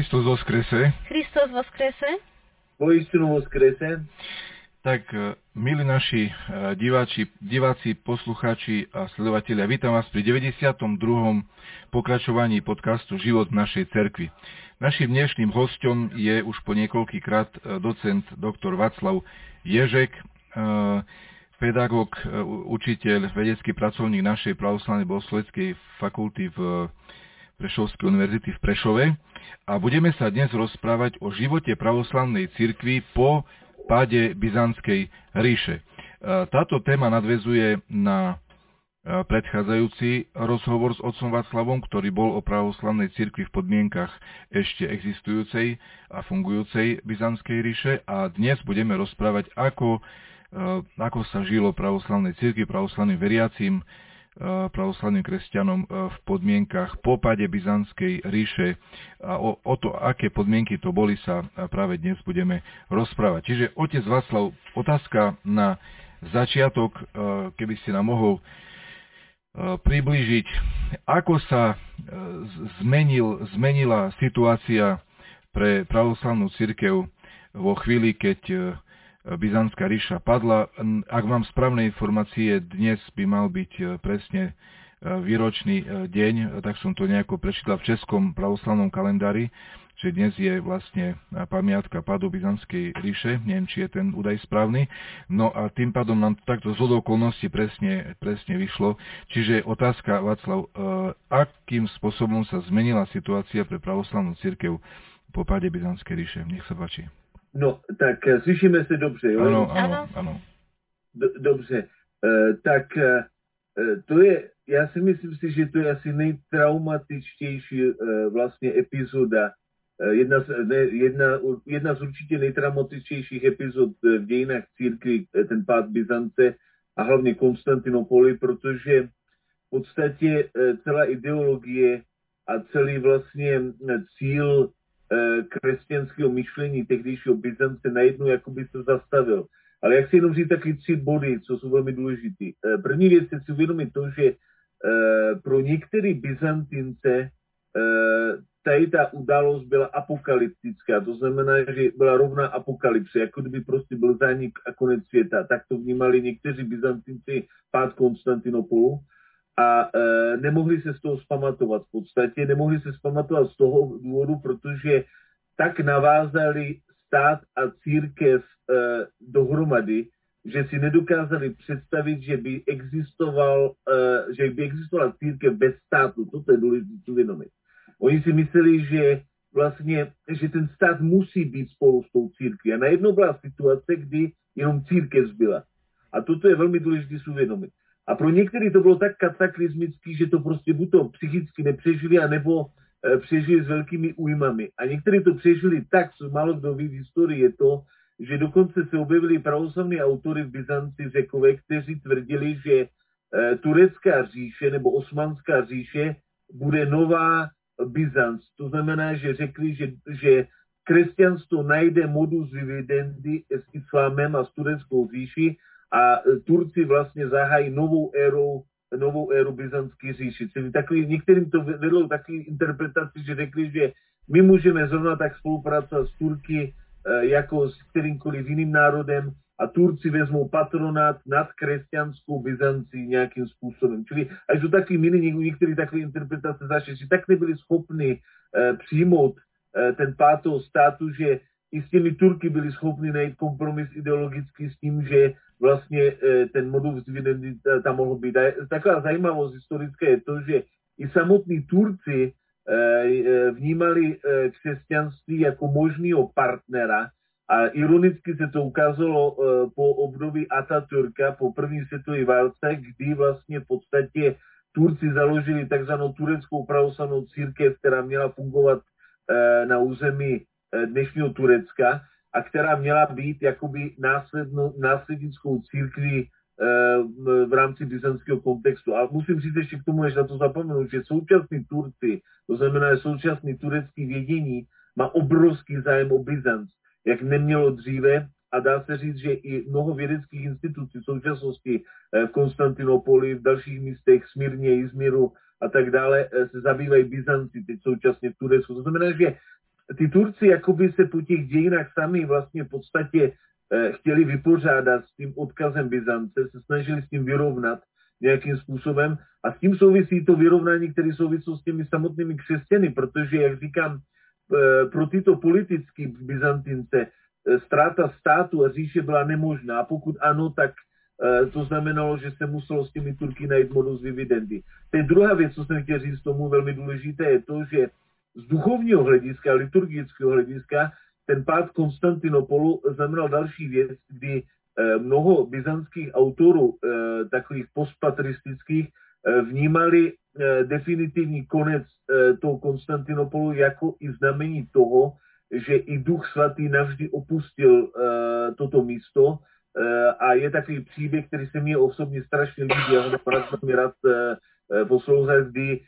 Kristus voskrese. Hristos voskrese. Poistinu voskrese. Tak, e, milí naši e, diváči, diváci, poslucháči a sledovatelia, vítam vás pri 92. pokračovaní podcastu Život v našej cerkvi. Našim dnešným hostom je už po niekoľkýkrát e, docent dr. Václav Ježek, pedagóg, učiteľ, vedecký pracovník našej pravoslavnej bohosloveckej fakulty v Prešovskej univerzity v Prešove a budeme sa dnes rozprávať o živote pravoslavnej cirkvi po páde Byzantskej ríše. E, táto téma nadvezuje na e, predchádzajúci rozhovor s otcom Václavom, ktorý bol o pravoslavnej cirkvi v podmienkach ešte existujúcej a fungujúcej Byzantskej ríše a dnes budeme rozprávať, ako, e, ako sa žilo pravoslavnej cirkvi, pravoslavným veriacím pravoslavným kresťanom v podmienkach popade Byzantskej ríše a o, o to, aké podmienky to boli, sa práve dnes budeme rozprávať. Čiže otec Václav, otázka na začiatok, keby si nám mohol priblížiť, ako sa zmenil, zmenila situácia pre pravoslavnú církev vo chvíli, keď Byzantská ríša padla. Ak mám správne informácie, dnes by mal byť e, presne e, výročný e, deň, tak som to nejako prečítal v českom pravoslavnom kalendári, že dnes je vlastne pamiatka pádu Byzantskej ríše, neviem, či je ten údaj správny, no a tým pádom nám takto z okolností presne, presne vyšlo. Čiže otázka, Václav, akým spôsobom sa zmenila situácia pre pravoslavnú církev po páde Byzantskej ríše? Nech sa páči. No, tak slyšíme se dobře, jo? Ano, ano, ano. dobře, uh, tak uh, to je, já si myslím si, že to je asi nejtraumatičtější uh, vlastně epizoda, uh, jedna, z, ne, jedna, jedna z určitě nejtraumatičtějších epizod v dějinách církvy, ten pád Byzance a hlavně Konstantinopoli, protože v podstatě celá ideologie a celý vlastně cíl křesťanského myšlení tehdejšího Byzance najednou jakoby se zastavil. Ale jak si jenom říct taky tři body, co jsou velmi důležité. Eh, první věc je si uvědomit to, že eh, pro některé Byzantince tady ta událost byla apokalyptická, to znamená, že byla rovná apokalypse, jako kdyby prostě byl zánik a konec světa. Tak to vnímali někteří Byzantinci pád Konstantinopolu a e, nemohli se z toho spamatovat v podstatě, nemohli se spamatovat z toho důvodu, protože tak navázali stát a církev e, dohromady, že si nedokázali představit, že by existoval, e, že by existovala církev bez státu. Toto je důležité uvědomit. Oni si mysleli, že vlastně, že ten stát musí být spolu s tou církví. A najednou byla situace, kdy jenom církev zbyla. A toto je velmi důležité si uvědomit. A pro některý to bylo tak kataklizmický, že to prostě buď to psychicky nepřežili, anebo e, přežili s velkými újmami. A někteří to přežili tak, co málo kdo ví v historii, je to, že dokonce se objevili pravoslavní autory v Byzanci řekové, kteří tvrdili, že e, turecká říše nebo osmanská říše bude nová Byzanc. To znamená, že řekli, že, že křesťanstvo najde modus vivendi s islámem a s tureckou říši a e, Turci vlastně zahájí novou éru novou éru byzantské říši. Čili takový, některým to vedlo takový interpretaci, že řekli, že my můžeme zrovna tak spolupracovat s Turky e, jako s kterýmkoliv jiným národem a Turci vezmou patronát nad křesťanskou Byzancí nějakým způsobem. Čili až do takový mini některé takové interpretace zašly, že tak nebyli schopni e, přijmout ten pát toho státu, že i s těmi Turky byli schopni najít kompromis ideologický s tím, že vlastně e, ten modus vivendi tam mohl být. A taková zajímavost historická je to, že i samotní Turci e, vnímali křesťanství jako možného partnera, a ironicky se to ukázalo po období Atatürka, po první světové válce, kdy vlastně v podstatě Turci založili takzvanou tureckou pravoslavnou církev, která měla fungovat na území dnešního Turecka a která měla být jakoby následno, následnickou církví v rámci byzantského kontextu. A musím říct ještě k tomu, než na to zapomenu, že současní Turci, to znamená současný turecký vědění, má obrovský zájem o Byzanc, jak nemělo dříve a dá se říct, že i mnoho vědeckých institucí v současnosti v Konstantinopoli, v dalších místech, Smírně, Izmiru a tak dále, se zabývají Byzanci, teď současně v Turecku. To znamená, že ty Turci jakoby se po těch dějinách sami vlastně v podstatě eh, chtěli vypořádat s tím odkazem Byzance, se snažili s tím vyrovnat nějakým způsobem a s tím souvisí to vyrovnání, které souvisí s těmi samotnými křesťany, protože, jak říkám, eh, pro tyto politické Byzantince eh, ztráta státu a říše byla nemožná. A pokud ano, tak to znamenalo, že se muselo s těmi Turky najít modus vivendi. To je druhá věc, co jsem chtěl říct tomu velmi důležité, je to, že z duchovního hlediska, liturgického hlediska, ten pád Konstantinopolu znamenal další věc, kdy eh, mnoho byzantských autorů, eh, takových postpatristických, eh, vnímali definitivní konec toho Konstantinopolu jako i znamení toho, že i Duch Svatý navždy opustil toto místo. A je takový příběh, který se mi osobně strašně líbí, já ho velmi rád poslouchat, kdy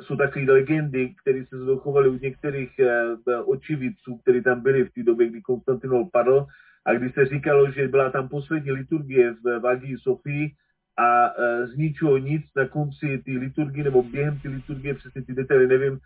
jsou takové legendy, které se dochovaly u některých eh, očividců, kteří tam byli v té době, kdy Konstantinol padl. A kdy se říkalo, že byla tam poslední liturgie v, v Agii Sofii a eh, z ničeho nic na konci té liturgie nebo během té liturgie, přesně ty detaily nevím,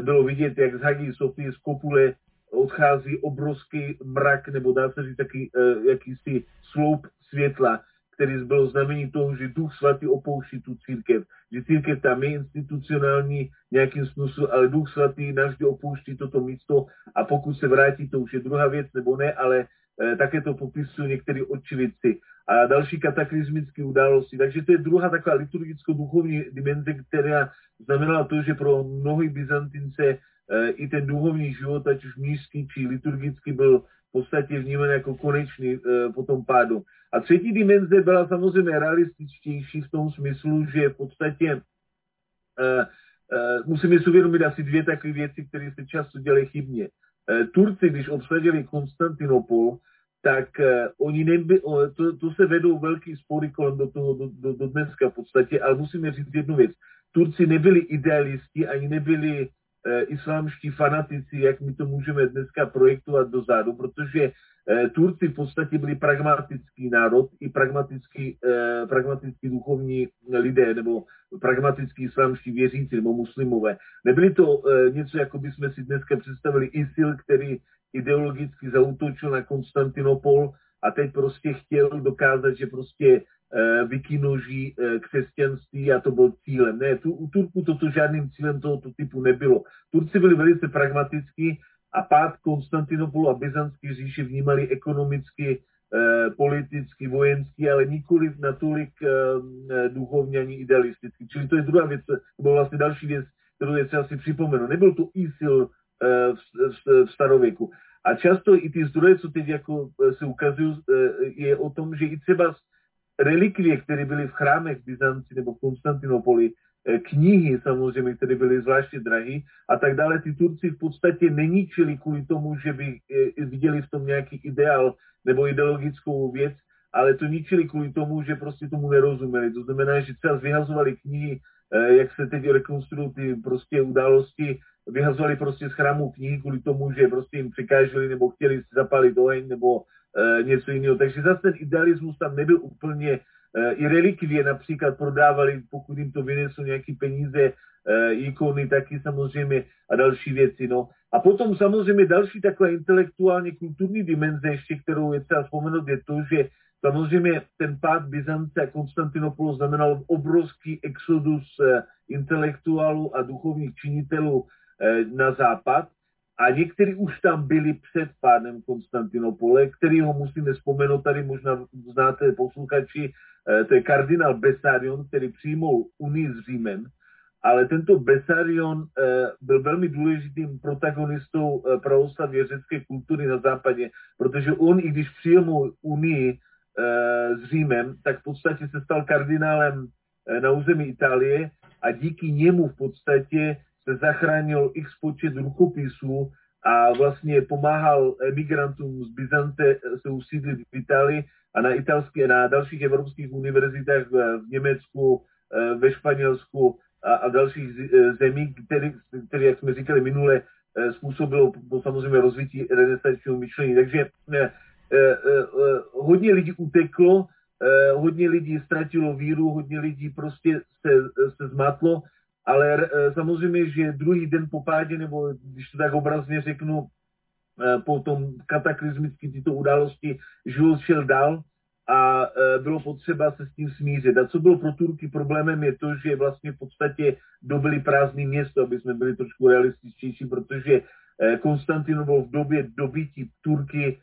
bylo vidět, jak z Hagii Sofie z kopule odchází obrovský mrak, nebo dá se říct taky jakýsi sloup světla který bylo znamení toho, že Duch Svatý opouští tu církev. Že církev tam je institucionální nějakým způsobem, ale Duch Svatý navždy opouští toto místo a pokud se vrátí, to už je druhá věc, nebo ne, ale e, také to popisují některý očividci a další kataklizmické události. Takže to je druhá taková liturgicko-duchovní dimenze, která znamenala to, že pro mnohý Byzantince e, i ten duchovní život, ať už mnížský či liturgický, byl v podstatě vnímán jako konečný e, po tom pádu. A třetí dimenze byla samozřejmě realističtější v tom smyslu, že v podstatě uh, uh, musíme si uvědomit asi dvě takové věci, které se často dělají chybně. Turci, když obsadili Konstantinopol, tak oni neby, to, to se vedou velký spory kolem do toho do, do, do dneska v podstatě, ale musíme říct jednu věc. Turci nebyli idealisti, ani nebyli islámští fanatici, jak my to můžeme dneska projektovat dozadu, protože Eh, Turci v podstatě byli pragmatický národ i pragmatický, eh, pragmatický duchovní lidé nebo pragmatický islámští věřící nebo muslimové. Nebyli to něco, jako by jsme si dneska představili ISIL, který ideologicky zautočil na Konstantinopol a teď prostě chtěl dokázat, že prostě vykinoží křesťanství a to byl cílem. Ne, tu, u Turku toto žádným cílem tohoto typu nebylo. Turci byli velice pragmatický a pád Konstantinopolu a Byzantské říši vnímali ekonomicky, eh, politicky, vojenský, ale nikoli natolik eh, eh, duchovně ani idealisticky. Čili to je druhá věc, to byla vlastně další věc, kterou je třeba si připomenout. Nebyl to ISIL v, v, v starověku. A často i ty zdroje, co teď jako se ukazují, je o tom, že i třeba relikvie, které byly v chrámech v Byzanci nebo v Konstantinopoli, eh, knihy samozřejmě, které byly zvláště drahé a tak dále, ty Turci v podstatě neníčili kvůli tomu, že by eh, viděli v tom nějaký ideál nebo ideologickou věc, ale to ničili kvůli tomu, že prostě tomu nerozuměli. To znamená, že třeba vyhazovali knihy, eh, jak se teď rekonstruují ty prostě události, vyhazovali prostě z chrámu knihy kvůli tomu, že prostě jim překáželi nebo chtěli si zapalit oheň nebo e, něco jiného. Takže zase ten idealismus tam nebyl úplně, e, i relikvie například prodávali, pokud jim to vynesou nějaký peníze, e, ikony taky samozřejmě a další věci. No. A potom samozřejmě další taková intelektuálně kulturní dimenze ještě, kterou je třeba vzpomenout, je to, že Samozřejmě ten pád Byzance a Konstantinopolu znamenal obrovský exodus intelektuálů a duchovních činitelů Eh, na západ a někteří už tam byli před pádem Konstantinopole, kterýho musíme vzpomenout, tady možná znáte posluchači, eh, to je kardinál Besarion, který přijmul Unii s Římem, ale tento Besarion eh, byl velmi důležitým protagonistou pravoslavě řecké kultury na západě, protože on, i když přijmul Unii s Římem, tak v podstatě se stal kardinálem na území Itálie a díky němu v podstatě se zachránil x počet rukopisů a vlastně pomáhal emigrantům z Byzance se usídlit v Itálii a na italských na dalších evropských univerzitách v Německu, eh, ve Španělsku a, a dalších eh, zemích, který, který, jak jsme říkali minule, eh, způsobilo samozřejmě rozvití renesančního myšlení. Takže hodně lidí uteklo, hodně lidí ztratilo víru, hodně lidí prostě se, se zmatlo ale e, samozřejmě, že druhý den po pádě, nebo když to tak obrazně řeknu, e, po tom kataklizmické tyto události, život šel dál a e, bylo potřeba se s tím smířit. A co bylo pro Turky problémem je to, že vlastně v podstatě dobili prázdné město, aby jsme byli trošku realističtější, protože Konstantinopol v době dobytí Turky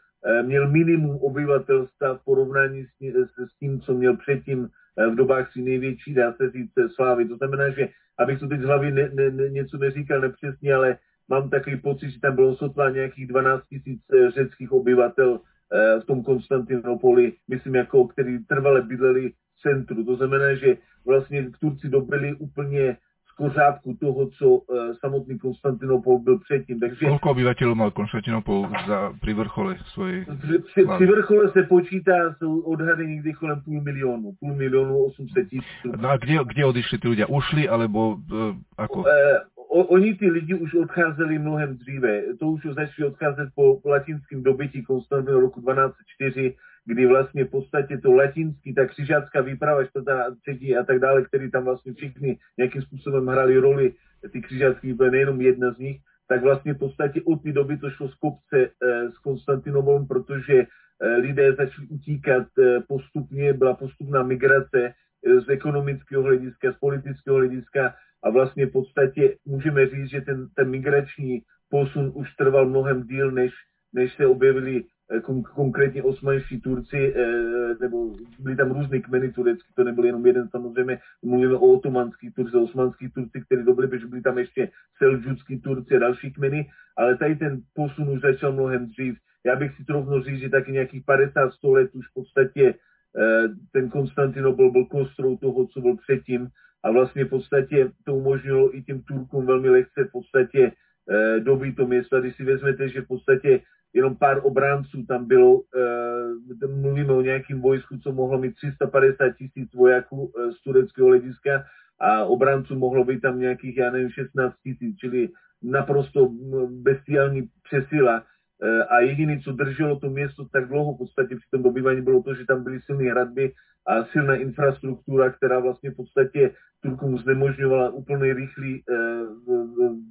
měl minimum obyvatelstva v porovnání s tím, co měl předtím v dobách si největší, dá se říct, slávy. To znamená, že abych to teď z hlavy ne, ne, ne, něco neříkal nepřesně, ale mám takový pocit, že tam bylo sotva nějakých 12 tisíc eh, řeckých obyvatel eh, v tom Konstantinopoli, myslím, jako, který trvale bydleli v centru. To znamená, že vlastně Turci dobili úplně kořápku toho, co uh, samotný Konstantinopol byl předtím. Takže... Koľko obyvateľov mal Konstantinopol za, pri vrchole svojej při, při, při vrchole se počítá, jsou odhady někdy kolem půl milionu, půl milionu 800 tisíc. No a kde, kde odišli ty lidé? Ušli, alebo uh, ako? Uh, o, oni ty lidi už odcházeli mnohem dříve. To už začali odcházet po, latinském dobytí Konstantinopolu roku 1204 kdy vlastně v podstatě to latinský, ta křižácká výprava, čtvrtá, třetí a tak dále, který tam vlastně všichni nějakým způsobem hrali roli, ty křižácký výpravy, nejenom jedna z nich, tak vlastně v podstatě od té doby to šlo z kopce s Konstantinopolem, protože e, lidé začali utíkat e, postupně, byla postupná migrace z ekonomického hlediska, z politického hlediska a vlastně v podstatě můžeme říct, že ten, ten migrační posun už trval mnohem díl, než, než se objevili Eh, konkrétně osmanští Turci, eh, nebo byli tam různý kmeny turecký, to nebyl jenom jeden samozřejmě, mluvíme o otomanských Turci, osmanských Turci, kteří dobili, protože byli tam ještě selžudský Turci a další kmeny, ale tady ten posun už začal mnohem dřív. Já bych si rovno říct, že taky nějakých 50-100 let už v podstatě eh, ten Konstantinopol byl kostrou toho, co byl předtím a vlastně v podstatě to umožnilo i těm Turkům velmi lehce v podstatě dobít to město. Když si vezmete, že v podstatě jenom pár obránců tam bylo, e, mluvíme o nějakým vojsku, co mohlo mít 350 tisíc vojáků e, z tureckého hlediska a obránců mohlo být tam nějakých, já nevím, 16 tisíc, čili naprosto bestiální přesila. A jediné, co drželo to město tak dlouho v podstatě při tom dobývání, bylo to, že tam byly silné hradby a silná infrastruktura, která vlastně v podstatě Turkům znemožňovala úplný rychlý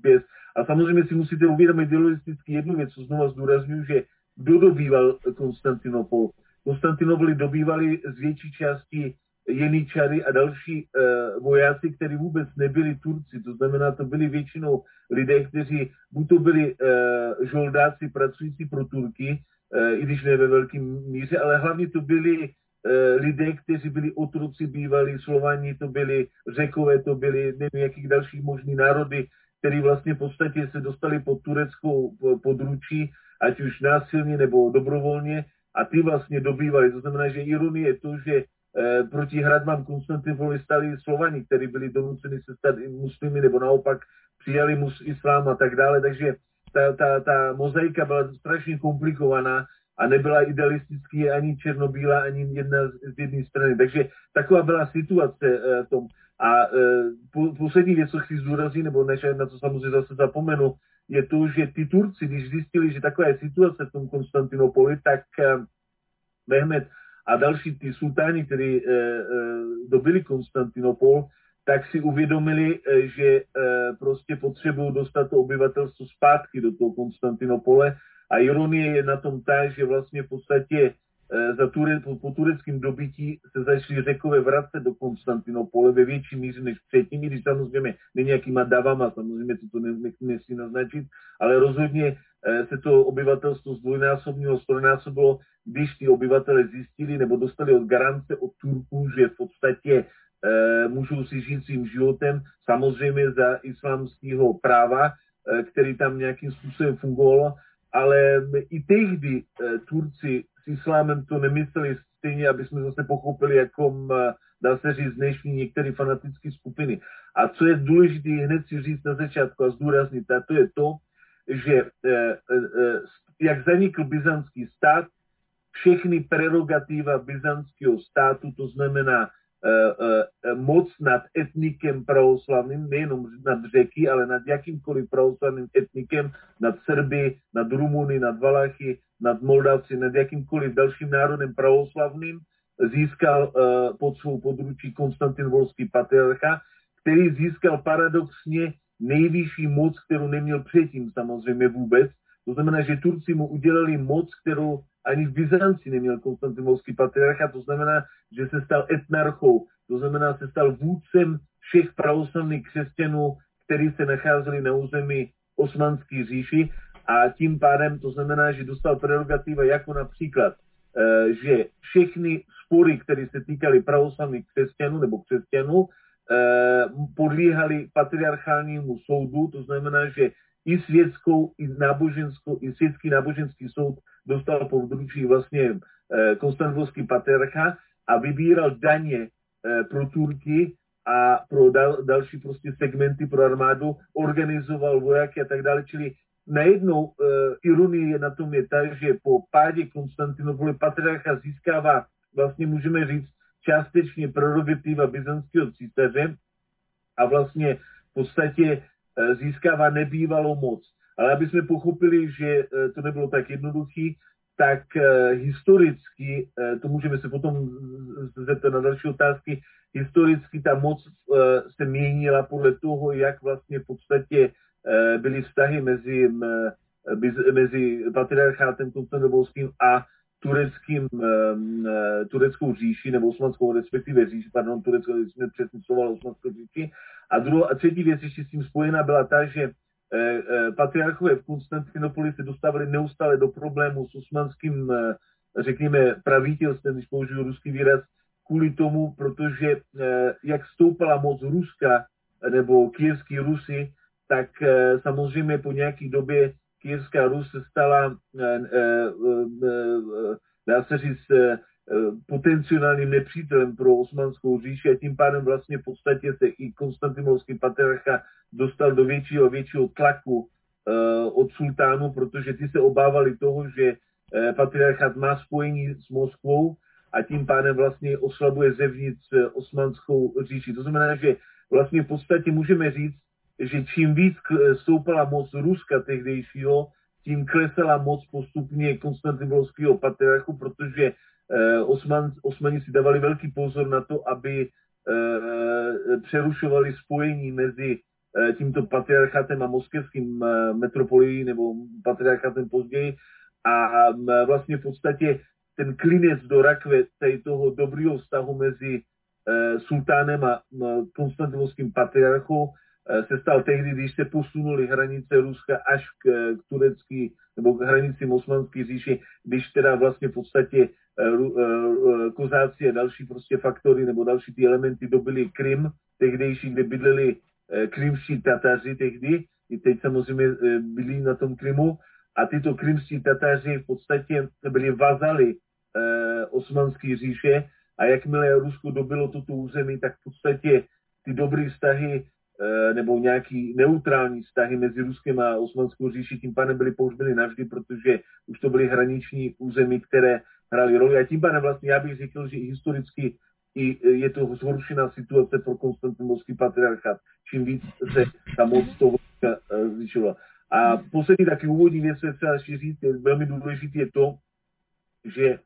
běz. A samozřejmě si musíte uvědomit idealisticky jednu věc, co znovu zdůraznuju, že kdo dobýval Konstantinopol? Konstantinopoli dobývali z větší části Jeničary a další e, vojáci, kteří vůbec nebyli Turci. To znamená, to byli většinou lidé, kteří buď to byli e, žoldáci pracující pro Turky, e, i když ne ve velkém míře, ale hlavně to byli lidé, kteří byli otroci bývalí, Slovani to byli, Řekové to byli, nevím, jakých dalších možných národy, který vlastně v podstatě se dostali pod tureckou područí, ať už násilně nebo dobrovolně, a ty vlastně dobývali. To znamená, že ironie je to, že proti hradbám Konstantinopoli stali Slovani, kteří byli donuceni se stát muslimy, nebo naopak přijali mus islám a tak dále, takže ta, ta, ta mozaika byla strašně komplikovaná a nebyla idealistický ani černobílá, ani jedna z, z jedné strany. Takže taková byla situace uh, tom. A uh, poslední věc, co chci zdůraznit, nebo než na to samozřejmě zase zapomenu, je to, že ty Turci, když zjistili, že taková je situace v tom Konstantinopoli, tak uh, Mehmed a další ty sultáni, kteří uh, uh, dobili Konstantinopol, tak si uvědomili, že prostě potřebují dostat to obyvatelstvo zpátky do toho Konstantinopole a ironie je na tom tak, že vlastně v podstatě za ture, po, po tureckém dobytí se začali řekové vracet do Konstantinopole ve větší míře než předtím, když samozřejmě ne nějakýma davama, samozřejmě to, to nechceme si naznačit, ale rozhodně eh, se to obyvatelstvo zdvojnásobnilo, strojnásobilo, když ty obyvatele zjistili nebo dostali od garance od Turků, že v podstatě e, můžou si žít svým životem, samozřejmě za islámského práva, e, který tam nějakým způsobem fungovalo, ale i tehdy eh, Turci islámem to nemysleli stejně, aby jsme zase pochopili, jako dá se říct, dnešní některé fanatické skupiny. A co je důležité hned si říct na začátku a zdůraznit, a to je to, že eh, eh, jak zanikl byzantský stát, všechny prerogativa byzantského státu, to znamená Eh, eh, moc nad etnikem pravoslavným, nejenom nad řeky, ale nad jakýmkoliv pravoslavným etnikem, nad Srby, nad Rumuny, nad Valachy, nad Moldavci, nad jakýmkoliv dalším národem pravoslavným, získal uh, pod svou područí Konstantinvolský patriarcha, který získal paradoxně nejvyšší moc, kterou neměl předtím samozřejmě vůbec. To znamená, že Turci mu udělali moc, kterou ani v Byzanci neměl Konstantinovský patriarcha, to znamená, že se stal etnarchou, to znamená, se stal vůdcem všech pravoslavných křesťanů, kteří se nacházeli na území osmanské říši a tím pádem to znamená, že dostal prerogativa jako například, eh, že všechny spory, které se týkaly pravoslavných křesťanů nebo křesťanů, eh, podlíhali patriarchálnímu soudu, to znamená, že i světskou, i náboženskou, i světský náboženský soud dostal područí vlastně eh, Konstantinopolský patriarcha a vybíral daně pro Turky a pro dal, další prostě segmenty pro armádu, organizoval vojáky a tak dále, čili najednou uh, ironie na tom je tak, že po pádě Konstantinopole patriarcha získává, vlastně můžeme říct, částečně prerogativa byzantského císaře a vlastně v podstatě uh, získává nebývalou moc. Ale aby jsme pochopili, že eh, to nebylo tak jednoduché, tak eh, historicky, eh, to můžeme se potom zeptat na další otázky, historicky ta moc se měnila podle toho, jak vlastně v podstatě byly vztahy mezi, mezi patriarchátem konstantinopolským a tureckým, tureckou říši, nebo osmanskou, respektive říši, pardon, tureckou, jsme přesně osmanskou říši. A, druhá, a třetí věc ještě s tím spojená byla ta, že Eh, eh, patriarchové v Konstantinopoli se dostávali neustále do problému s osmanským, eh, řekněme, pravítelstvem, když použiju ruský výraz, kvůli tomu, protože jak stoupala moc Ruska nebo kijevský Rusy, tak samozřejmě po nějaké době kijevská Rus se stala, dá se říct, potenciálním nepřítelem pro osmanskou říši a tím pádem vlastně v podstatě se i konstantinopolský patriarcha dostal do většího a většího tlaku od sultánu, protože ty se obávali toho, že patriarchát má spojení s Moskvou a tím pádem vlastně oslabuje zevnitř osmanskou říši. To znamená, že vlastně v podstatě můžeme říct, že čím víc stoupala moc Ruska tehdejšího, tím klesala moc postupně konstantinopolského patriarchu, protože Osman, Osmani si dávali velký pozor na to, aby přerušovali spojení mezi Eh, tímto patriarchátem a moskevským eh, metropolií nebo patriarchátem později. A vlastně v podstatě ten klinec do rakve tady toho dobrého vztahu mezi eh, sultánem a konstantinovským patriarchou se stal tehdy, když se posunuli hranice Ruska až k, k turecký nebo k hranici Osmanské říši, když teda vlastně v podstatě kozáci a další prostě faktory nebo další ty elementy dobili Krym, tehdejší, kde bydleli Eh, krymští Tataři tehdy, i teď samozřejmě eh, byli na tom Krymu, a tyto krymští Tataři v podstatě byli vazali eh, osmanské říše. A jakmile Rusko dobilo toto území, tak v podstatě ty dobré vztahy Eh, nebo nějaký neutrální vztahy mezi Ruskem a Osmanskou říši tím pádem byly pohřbeny navždy, protože už to byly hraniční území, které hrály roli. A tím pádem vlastně já bych řekl, že historicky i je to zhoršená situace pro konstantinovský patriarchát, čím víc se ta moc toho eh, zvyšovala. A poslední taky úvodní věc, co třeba ještě říct, je velmi důležité, je to, že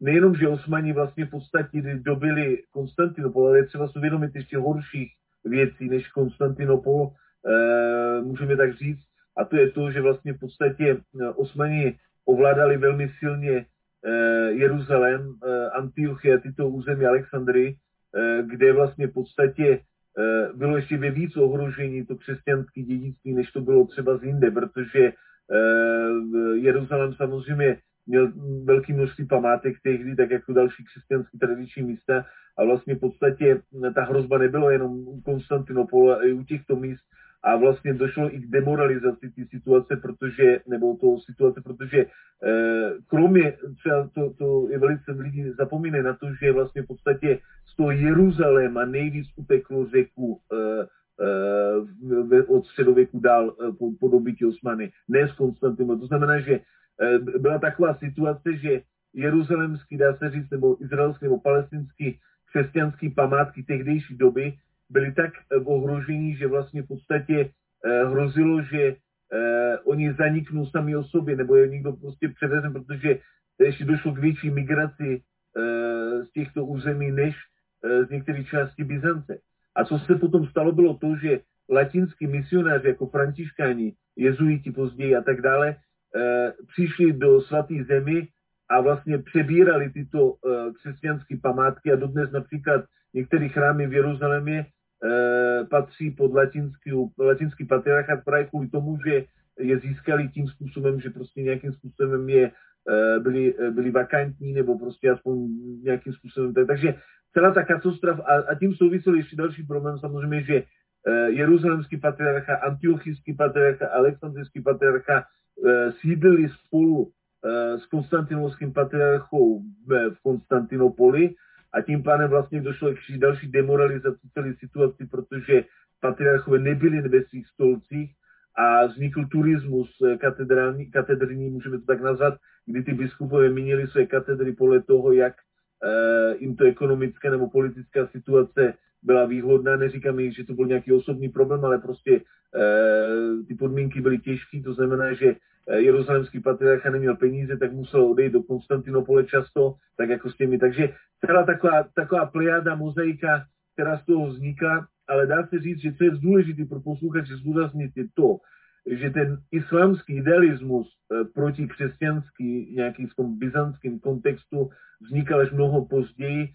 nejenom, že Osmani vlastně v podstatě dobili Konstantinopol, ale je třeba si uvědomit ještě horších věcí než Konstantinopol, eh, můžeme tak říct. A to je to, že vlastně v podstatě eh, Osmani ovládali velmi silně eh, Jeruzalém, Antiochia, tyto území Alexandry, kde vlastně v podstatě bylo ještě ve víc ohrožení to křesťanské dědictví, než to bylo třeba z jinde, protože Jeruzalém samozřejmě měl velký množství památek tehdy, tak jako další křesťanský tradiční místa a vlastně v podstatě ta hrozba nebyla jenom u Konstantinopolu, ale i u těchto míst a vlastně došlo i k demoralizaci té situace, protože, nebo to situace, protože eh, kromě, třeba to, to je velice lidi zapomínají na to, že vlastně v podstatě z toho Jeruzaléma nejvíc uteklo řeku eh, eh, od středověku dál eh, po, po dobytí Osmany, ne z Konstantinopolu. To znamená, že Eh, byla taková situace, že jeruzalemský, dá se říct, nebo izraelský nebo palestinský křesťanský památky tehdejší doby byly tak v ohrožení, že vlastně v podstatě eh, hrozilo, že eh, oni zaniknou sami o sobě, nebo je někdo prostě převezen, protože ještě došlo k větší migraci z těchto území než z některých částí Byzance. A co se potom stalo, bylo to, že latinský misionáři jako františkáni, jezuiti později a tak dále, Eh, přišli do svatý zemi a vlastně přebírali tyto eh, křesťanské památky a dodnes například některé chrámy v Jeruzalémě eh, patří pod latinský, latinský patriarchát právě kvůli tomu, že je získali tím způsobem, že prostě nějakým způsobem je byli, byli vakantní nebo prostě aspoň nějakým způsobem. Takže celá ta katastrofa a, a tím souvisel ještě další problém samozřejmě, že jeruzalemský patriarcha, antiochijský patriarcha, alexandrijský patriarcha Eh, sídlili spolu eh, s konstantinovským patriarchou v Konstantinopoli a tím pádem vlastně došlo k další demoralizaci celé situaci, protože patriarchové nebyli ve svých stolcích a vznikl turismus eh, katedrální, katedrní, můžeme to tak nazvat, kdy ty biskupové měnili své katedry podle toho, jak jim to ekonomická nebo politická situace byla výhodná. Neříkám jich, že to byl nějaký osobní problém, ale prostě ty podmínky byly těžké, to znamená, že Eh, jeruzalemský patriarcha neměl peníze, tak musel odejít do Konstantinopole často, tak jako s těmi. Takže celá taková, taková plejada, mozaika, která z toho vzniká, ale dá se říct, že co je důležité pro posluchače zdůraznit je to, že ten islámský idealismus eh, proti křesťanský, nějaký v tom byzantském kontextu, vznikal až mnoho později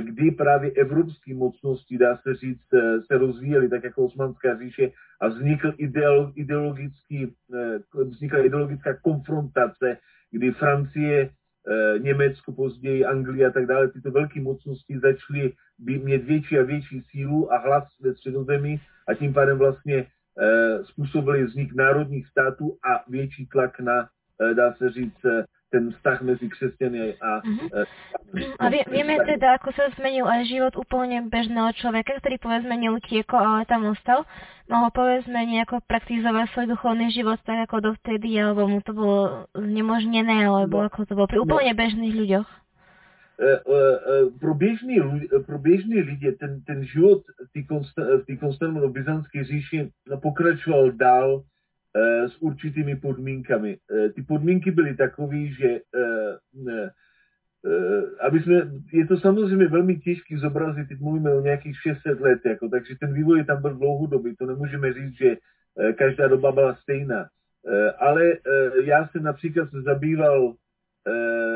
kdy právě evropské mocnosti, dá se říct, eh, se rozvíjely, tak jako Osmanská říše, a vznikl ideologický, eh, vznikla ideologická konfrontace, kdy Francie, Německo, později Anglie a tak dále, tyto velké mocnosti začaly mít větší a větší sílu a hlas ve středozemí a tím pádem vlastně způsobili vznik národních států a větší tlak na, dá se říct, ten vztah mezi křesťany a... Uh-huh. A vie, vieme teda, ako sa zmenil aj život úplne bežného človeka, ktorý povedzme neutiekol, ale tam ostal. Mohol povedzme nejako praktizovať svoj duchovný život tak ako dovtedy, alebo mu to bolo znemožnené, alebo no. ako to bolo pri úplne no. bežných ľuďoch? Uh, uh, pro, běžný, pro běžný lidi ten, ten život v té konstantinopolské říši pokračoval dál Eh, s určitými podmínkami. Eh, ty podmínky byly takové, že eh, aby jsme, je to samozřejmě velmi těžké zobrazit, teď mluvíme o nějakých 600 let, jako, takže ten vývoj tam byl dlouhodobý, to nemůžeme říct, že každá doba byla stejná. Ale já jsem například se zabýval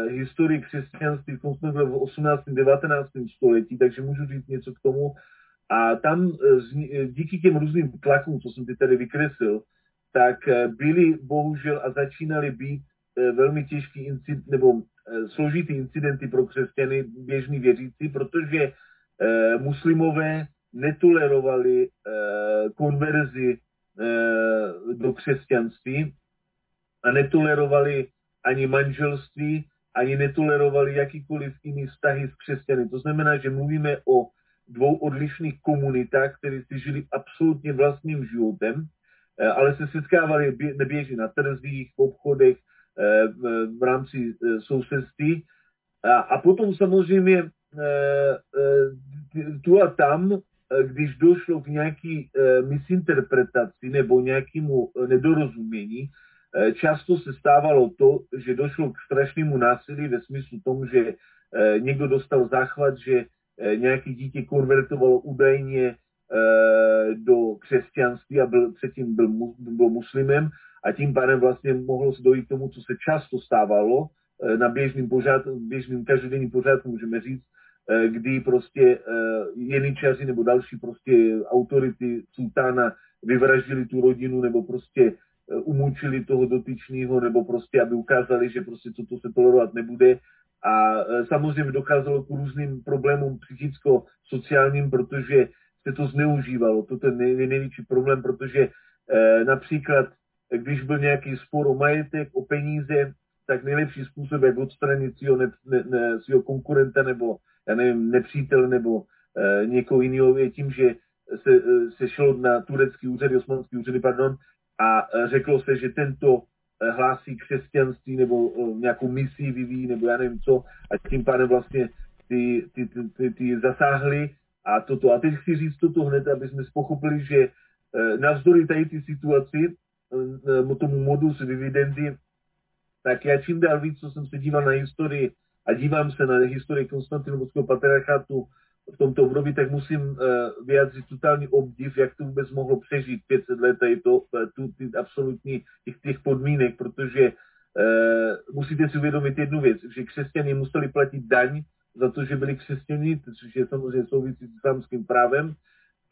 historii křesťanství v 18. 19. století, takže můžu říct něco k tomu. A tam díky těm různým tlakům, co jsem ty tady vykreslil, tak eh, byly bohužel a začínaly být eh, velmi těžký incid, nebo eh, složitý incidenty pro křesťany běžný věřící, protože muslimové netolerovali konverzi do křesťanství a netolerovali ani manželství ani netolerovali jakýkoliv jiný vztahy s křesťany. To znamená, že mluvíme o dvou odlišných komunitách, které si žili absolutně vlastním životem, ale se setkávali neběžně na trzích, v obchodech, eh, v rámci eh, sousedství. A potom samozřejmě tu a tam, když došlo k nějaký misinterpretaci nebo nějakému nedorozumění, často se stávalo to, že došlo k strašnému násilí ve smyslu tomu, že někdo dostal záchvat, že Eh, nějaký dítě konvertovalo údajně eh, do křesťanství a byl, předtím byl, byl muslimem a tím pádem vlastně mohlo se dojít k tomu, co se často stávalo eh, na běžným, pořád, běžným každodenním pořádku, můžeme říct, kdy prostě jeničaři nebo další prostě autority sultána vyvraždili tu rodinu nebo prostě umučili toho dotyčného nebo prostě, aby ukázali, že prostě toto se tolerovat nebude. A samozřejmě docházelo k různým problémům psychicko-sociálním, protože se to zneužívalo. To je nej, největší problém, protože e, například, když byl nějaký spor o majetek, o peníze, tak nejlepší způsob, jak odstranit svého, ne, ne, ne, konkurenta nebo, já nevím, nepřítel nebo e, někoho jiného je tím, že se, e, se šlo na turecký úřad, osmanský úřady, pardon, a e, řeklo se, že tento Eh, hlásí křesťanství nebo eh, nějakou misí vyvíjí nebo já nevím co a tím pádem vlastně ty, ty, ty, ty, ty zasáhly a toto. A teď chci říct toto hned, aby jsme pochopili, že eh, navzdory tady ty situaci, tomu modus vivendi, tak já čím dál víc, co jsem se díval na historii a dívám se na historii Konstantinopolského patriarchátu v tomto období, tak musím vyjádřit totální obdiv, jak to vůbec mohlo přežít 500 let tady to, eh, tu, ty absolutní těch, těch podmínek, protože musíte si uvědomit jednu věc, že křesťané museli platit daň za to, že byli křesťaní, což je samozřejmě souvisí s islámským právem.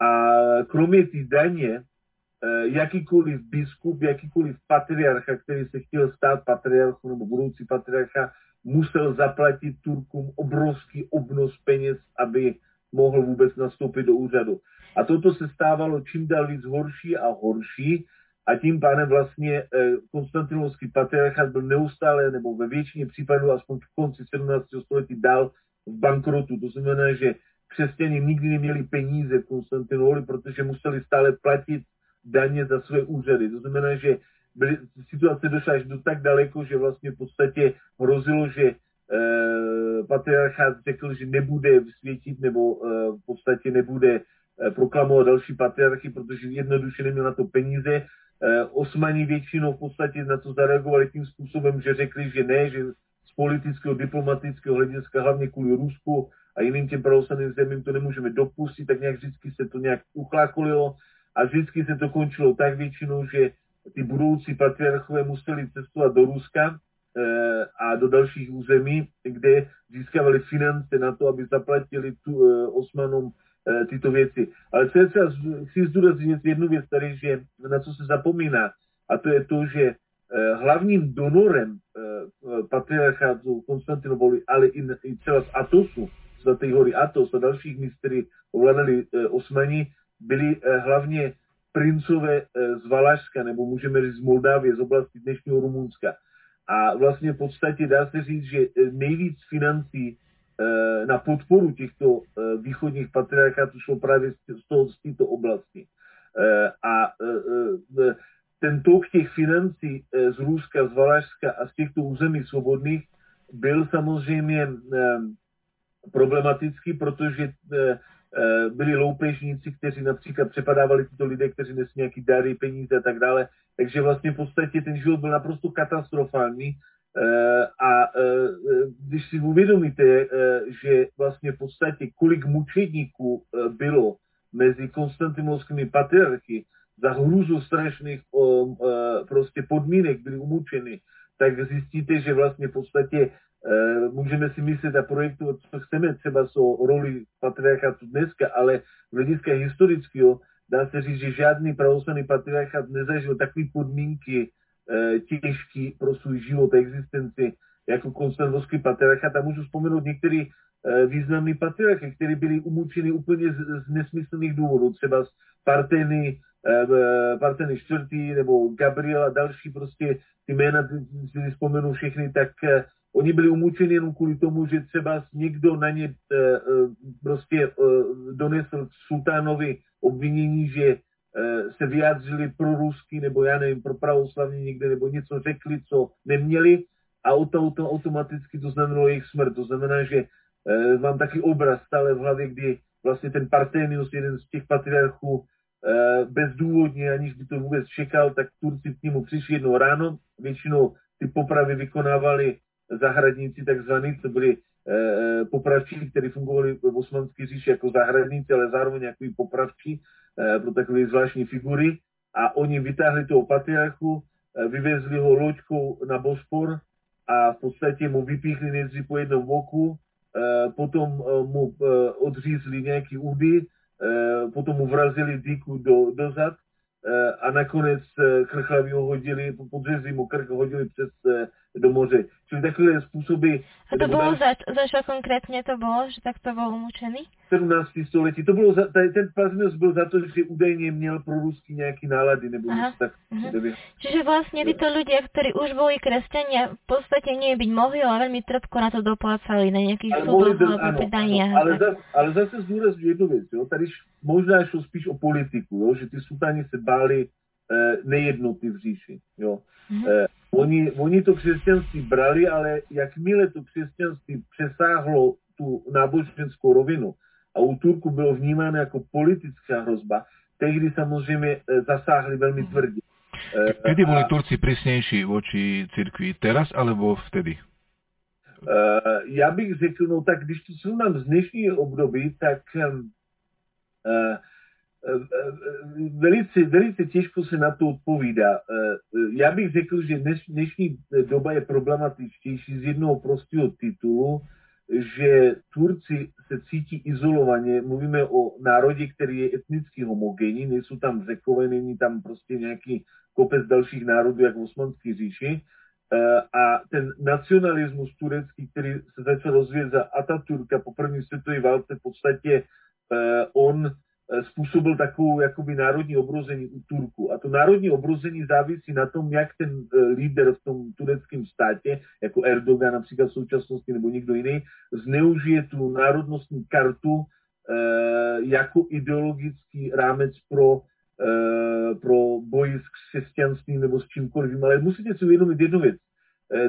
A kromě té daně, uh, jakýkoliv biskup, jakýkoliv patriarcha, který se chtěl stát patriarchou nebo budoucí patriarcha, musel zaplatit Turkům obrovský obnos peněz, aby mohl vůbec nastoupit do úřadu. A toto se stávalo čím dál víc horší a horší a tím pádem vlastně eh, Konstantinovský patriarchát byl neustále, nebo ve většině případů, aspoň v konci 17. století, dál v bankrotu. To znamená, že křesťané nikdy neměli peníze v Konstantinopoli, protože museli stále platit daně za své úřady. To znamená, že byly, situace došla až do tak daleko, že vlastně v podstatě hrozilo, že e, patriarchát řekl, že nebude světit nebo e, v podstatě nebude e, proklamovat další patriarchy, protože jednoduše neměl na to peníze. E, Osmani většinou v podstatě na to zareagovali tím způsobem, že řekli, že ne, že z politického, diplomatického hlediska, hlavně kvůli Rusku a jiným těm pravoslavným zemím to nemůžeme dopustit, tak nějak vždycky se to nějak uchlákolilo a vždycky se to končilo tak většinou, že ty budoucí patriarchové museli cestovat do Ruska eh, a do dalších území, kde získávali finance na to, aby zaplatili tu, eh, Osmanům eh, tyto věci. Ale co třeba, chci zdůraznit jednu věc tady, že na co se zapomíná, a to je to, že hlavním donorem patriarchátu Konstantinopoli, ale i, i třeba z Atosu, z hory Atos a dalších míst, které ovládali Osmani, byli hlavně princové eh, z Valašska, nebo můžeme říct z Moldávie, z oblasti dnešního Rumunska. A vlastně v podstatě dá se říct, že eh, nejvíc financí eh, na podporu těchto východních patriarchátů šlo právě z, toho, z této oblasti. A ten tok těch financí z Ruska, z Valašska a z těchto území svobodných byl samozřejmě problematický, protože Eh, byli loupežníci, kteří například přepadávali tyto lidé, kteří nesli nějaký dary, peníze a tak dále. Takže vlastně v podstatě ten život byl naprosto katastrofální. Eh, a eh, když si uvědomíte, že vlastně v podstatě kolik mučedníků bylo mezi konstantinovskými patriarchy, za hruzu strašných prostě podmínek byli umučeny, tak zjistíte, že vlastně v podstatě Eh, můžeme si myslet a projektovat, co chceme třeba o roli patriarchátu dneska, ale v hlediska historického dá se říct, že žádný pravoslavný patriarchát nezažil takové podmínky e, těžký pro svůj život a existenci jako konstantovský patriarchát. A můžu vzpomenout některé e, významné patriarchy, které byly umučeny úplně z, z nesmyslných důvodů, třeba z Parteny, e, Parteny čtvrtý nebo Gabriel a další prostě ty jména, si vzpomenu všechny, tak e, oni byli umučeni jenom kvůli tomu, že třeba někdo na ně prostě donesl sultánovi obvinění, že se vyjádřili pro rusky, nebo já nevím, pro pravoslavní někde, nebo něco řekli, co neměli a auto automaticky to znamenalo jejich smrt. To znamená, že e, mám taky obraz stále v hlavě, kdy vlastně ten Partenius, jeden z těch patriarchů, e, bezdůvodně, aniž by to vůbec čekal, tak Turci k němu přišli jednou ráno. Většinou ty popravy vykonávali zahradníci takzvaný, to byli e, popravčí, kteří fungovali v osmanské říši jako zahradníci, ale zároveň jako popravčí e, pro takové zvláštní figury. A oni vytáhli toho patriarchu, e, vyvezli ho loďkou na Bospor a v podstatě mu vypíchli nejdřív po jednom boku, potom eh, mu eh, odřízli nějaký údy, potom mu vrazili dýku do, do zad a nakonec krchlavě ho hodili, podřezli mu krk hodili přes do moře. Čili takové způsoby... A to bylo za, za čo konkrétně to bylo, že tak to byl umučený? 17. století. To bylo za, ten Plazmius byl za to, že údajně měl pro ruský nějaký nálady, nebo něco tak. Uh-huh. Čiže vlastně tyto lidé, kteří už byli křesťania, v podstatě nie byť mohli, ale velmi trpko na to doplácali, na nějakých soudoch alebo daniach. Ale, za, ale zase zdůrazňuji jednu věc, jo. tady možná šlo spíš o politiku, jo, že ty sultáni se báli nejednoty v říši. Jo. Mm-hmm. Eh, oni, oni to křesťanství brali, ale jakmile to křesťanství přesáhlo tu náboženskou rovinu a u Turku bylo vnímáno jako politická hrozba, tehdy samozřejmě eh, zasáhli velmi mhm. tvrdě. Eh, Kedy byli Turci prísnější voči církvi? Teraz alebo vtedy? Uh, já bych řekl, no tak když to srovnám z dnešního období, tak uh, velice, velice těžko se na to odpovídá. Já bych řekl, že dneš, dnešní doba je problematičtější z jednoho prostého titulu, že Turci se cítí izolovaně. Mluvíme o národě, který je etnicky homogenní, nejsou tam řekové, není tam prostě nějaký kopec dalších národů, jak v Osmanské říši. A ten nacionalismus turecký, který se začal rozvíjet za Ataturka po první světové válce, v podstatě on Eh, způsobil takovou jakoby národní obrození u Turku. A to národní obrození závisí na tom, jak ten eh, líder v tom tureckém státě, jako Erdogan například v současnosti nebo někdo jiný, zneužije tu národnostní kartu eh, jako ideologický rámec pro, pro boj s křesťanstvím nebo s čímkoliv. Ale musíte si uvědomit jednu věc.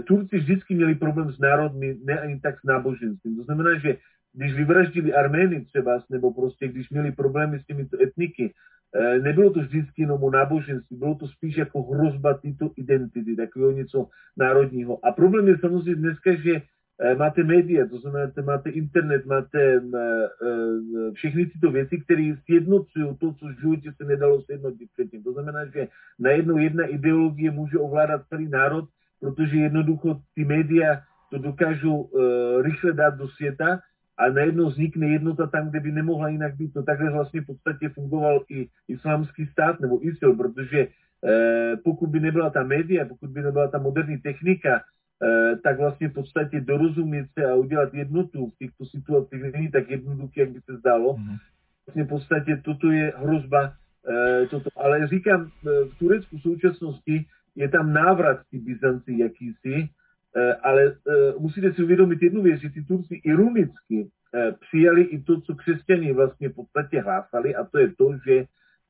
Turci vždycky měli problém s národmi, ne ani tak s náboženstvím. To znamená, že když vyvraždili Armény třeba, nebo prostě když měli problémy s těmito etniky, eh, nebylo to vždycky jenom o náboženství, bylo to spíš jako hrozba této identity, takového něco národního. A problém je samozřejmě dneska, že eh, máte média, to znamená, máte internet, máte eh, všechny tyto věci, které sjednocují to, co v životě se nedalo sjednotit předtím. To znamená, že najednou jedna ideologie může ovládat celý národ, protože jednoducho ty média to dokážou rychle dát do světa a najednou vznikne jednota tam, kde by nemohla jinak být. To takhle vlastně v podstatě fungoval i islámský stát nebo ISIL, protože eh, pokud by nebyla ta média, pokud by nebyla ta moderní technika, eh, tak vlastně v podstatě dorozumět se a udělat jednotu v těchto situacích není tak jednoduché, jak by se zdálo. Mm. Vlastně v podstatě toto je hrozba. Eh, toto. Ale říkám, eh, v Turecku v současnosti je tam návrat ty Byzanci jakýsi, Eh, ale eh, musíte si uvědomit jednu věc, že ty Turci ironicky eh, přijali i to, co křesťané vlastně v podstatě hlásali, a to je to, že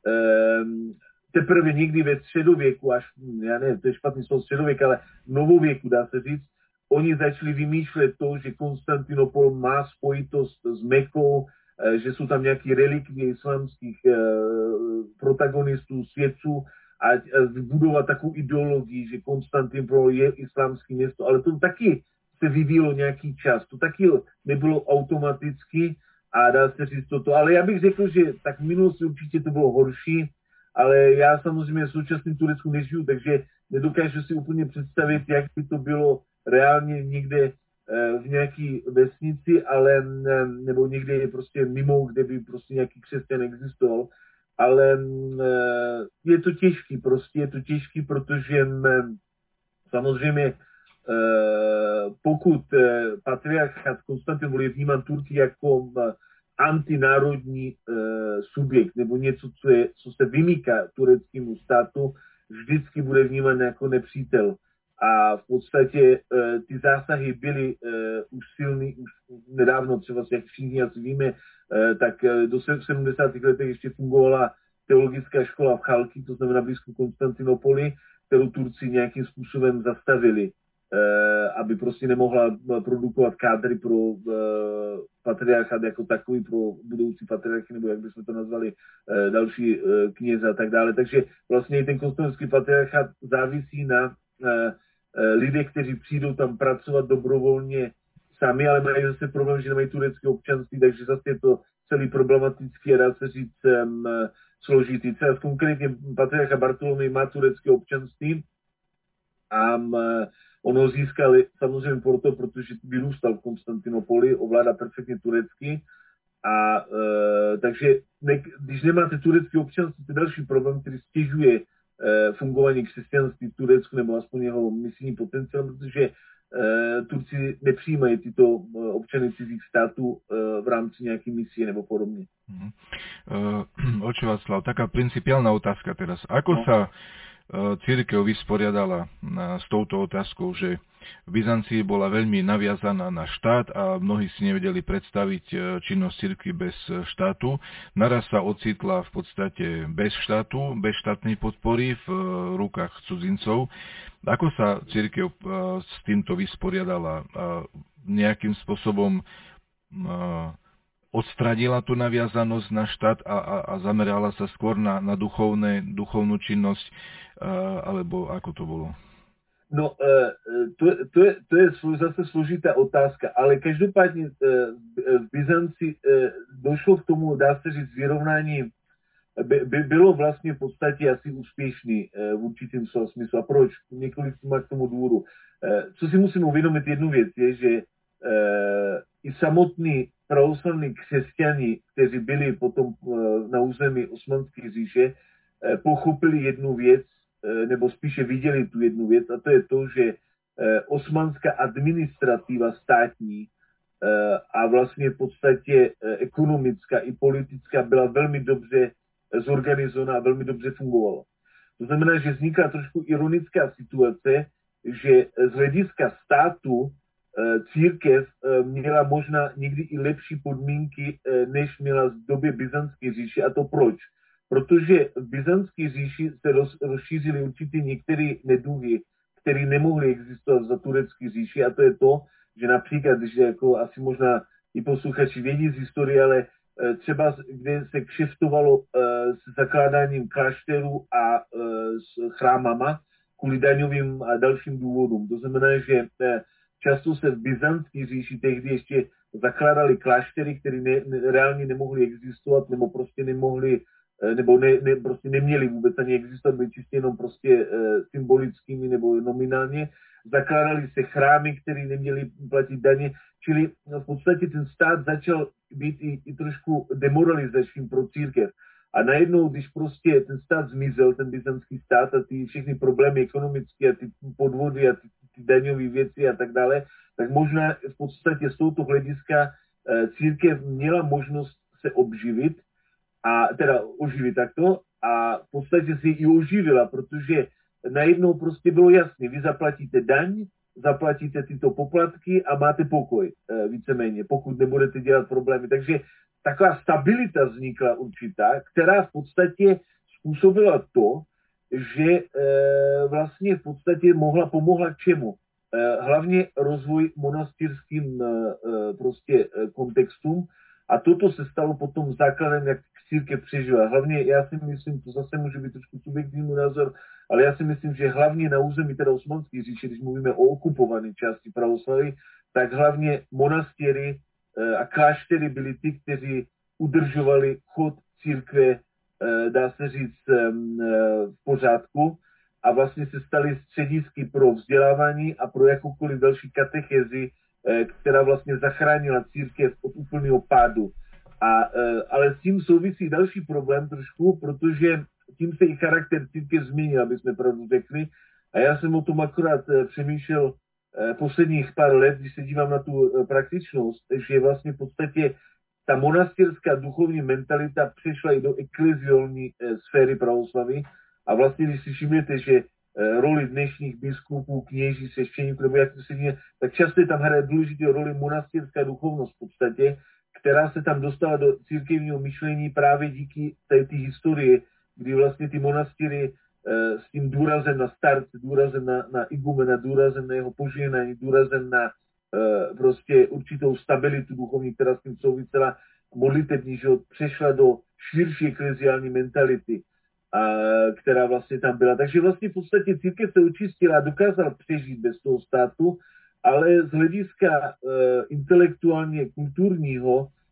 ehm, teprve někdy ve středověku, až, já nevím, to je špatný slovo středověk, ale novověku, dá se říct, oni začali vymýšlet to, že Konstantinopol má spojitost s Mekou, že jsou tam nějaké relikvie islamských protagonistů, svědců, a vybudovat takovou ideologii, že Konstantinopol je islámské město, ale to taky se vyvíjelo nějaký čas, to taky nebylo automaticky a dá se říct toto, ale já bych řekl, že tak v minulosti určitě to bylo horší, ale já samozřejmě v současném Turecku nežiju, takže nedokážu si úplně představit, jak by to bylo reálně někde eh, v nějaký vesnici, ale nebo někde prostě mimo, kde by prostě nějaký křesťan existoval ale mm, eh, je to těžký, prostě je to těžký, protože mm, samozřejmě eh, pokud eh, patriarchát Konstantinopol je vnímán Turky jako mm, antinárodní subjekt nebo něco, co, je, co se vymýká tureckému státu, vždycky bude vnímán jako nepřítel. A v podstatě ty zásahy byly už silný, už nedávno třeba, jak všichni asi víme, tak do 70. letech ještě fungovala teologická škola v Chalky, to znamená blízko Konstantinopoli, kterou Turci nějakým způsobem zastavili, eh, aby prostě nemohla produkovat kádry pro eh, patriarchát jako takový, pro budoucí patriarchy, nebo jak bychom to nazvali, další kněze a tak dále. Takže vlastně i ten konstantinský patriarchát závisí na lidé, kteří přijdou tam pracovat dobrovolně sami, ale mají zase problém, že nemají turecké občanství, takže zase je to celý problematický a dá se říct složitý. Třeba konkrétně patriarcha Bartolomej má turecké občanství a on ho získal samozřejmě proto, protože vyrůstal v Konstantinopoli, ovládá perfektně turecky a e, takže ne, když nemáte turecké občanství, to je další problém, který stěžuje fungování křesťanství v Turecku, nebo aspoň jeho misijní potenciál, protože Eh, Turci nepřijímají tyto eh, občany cizích států v rámci nějaké misie nebo podobně. Uh, oče Václav, taká principiálna otázka teraz. Ako no. sa církev vysporiadala s touto otázkou, že v Byzancii bola veľmi naviazaná na štát a mnohí si nevedeli predstaviť činnosť cirkvi bez štátu. Naraz sa ocitla v podstate bez štátu, bez štátnej podpory v rukách cudzincov. Ako sa církev s týmto vysporiadala? Nejakým spôsobom odstradila tú naviazanosť na štát a, a, a zamerala sa skôr na, na duchovné, duchovnú činnosť, alebo ako to bolo? No, to, to, je, to je zase složitá otázka, ale každopádně v Byzanci došlo k tomu, dá se říct, vyrovnání by, by bylo vlastně v podstatě asi úspěšný v určitém smyslu. A proč? Několik má k tomu důvodu. Co si musím uvědomit, jednu věc je, že i samotní pravoslavní křesťani, kteří byli potom na území Osmanské říše, pochopili jednu věc, nebo spíše viděli tu jednu věc, a to je to, že osmanská administrativa státní a vlastně v podstatě ekonomická i politická byla velmi dobře zorganizovaná a velmi dobře fungovalo. To znamená, že vznikla trošku ironická situace, že z hlediska státu eh, církev eh, měla možná někdy i lepší podmínky, eh, než měla z době Byzantské říše. A to proč? Protože v Byzantské říši se roz, rozšířily určitě některé neduhy, které nemohly existovat za turecké říši. A to je to, že například, když jako asi možná i posluchači vědí z historie, ale Eh, třeba kde se kšeftovalo eh, s zakládáním klášterů a eh, s chrámama kvůli daňovým a dalším důvodům. To znamená, že často se v byzantské říši tehdy ještě zakládali kláštery, které ne, ne, reálně nemohly existovat nebo prostě nemohly nebo ne, ne, prostě neměli vůbec ani existovat, byly čistě jenom prostě symbolickými nebo nominálně. Zakládali se chrámy, které neměly platit daně, čili v podstatě ten stát začal být i, i trošku demoralizačním pro církev. A najednou, když prostě ten stát zmizel, ten byzantský stát a ty všechny problémy ekonomické a ty podvody a ty, ty daňové věci a tak dále, tak možná v podstatě z tohoto hlediska eh, církev měla možnost se obživit, a teda oživit takto, a v podstatě si i oživila, protože najednou prostě bylo jasné, vy zaplatíte daň, zaplatíte tyto poplatky a máte pokoj eh, víceméně, pokud nebudete dělat problémy. Takže taková stabilita vznikla určitá, která v podstatě způsobila to, že eh, vlastně v podstatě mohla, pomohla k čemu? Eh, hlavně rozvoj monastýrským prostě kontextům a toto se stalo potom základem, jak církev přežila. Hlavně já si myslím, to zase může být trošku subjektivní názor, ale já si myslím, že hlavně na území teda osmanské říše, když mluvíme o okupované části pravoslavy, tak hlavně monastěry eh, a kláštery byly ty, kteří udržovali chod církve, eh, dá se říct, eh, v pořádku a vlastně se staly středisky pro vzdělávání a pro jakoukoliv další katechezi, která vlastně zachránila církev od úplného pádu. A, ale s tím souvisí další problém trošku, protože tím se i charakter církev změnil, aby jsme pravdu řekli. A já jsem o tom akorát eh, přemýšlel eh, posledních pár let, když se dívám na tu eh, praktičnost, že vlastně v podstatě ta monastěrská duchovní mentalita přešla i do ekleziální sféry pravoslavy. A vlastně, když si všimnete, že roli dnešních biskupů, kněží, sveštěníků, nebo jak to se děje, tak často tam hraje důležitou roli monastická duchovnost v podstatě, která se tam dostala do církevního myšlení právě díky té historii, kdy vlastně ty monastíry Eh, s tím důrazem na start, důrazem na, na igumena, důrazem na jeho požehnání, důrazem na uh, prostě určitou stabilitu duchovní, která s tím souvisela modlitební, že přešla do širší ekleziální mentality, a, která vlastně tam byla. Takže vlastně v podstatě církev se očistila a dokázala přežít bez toho státu, ale z hlediska uh, intelektuálně kulturního Eh,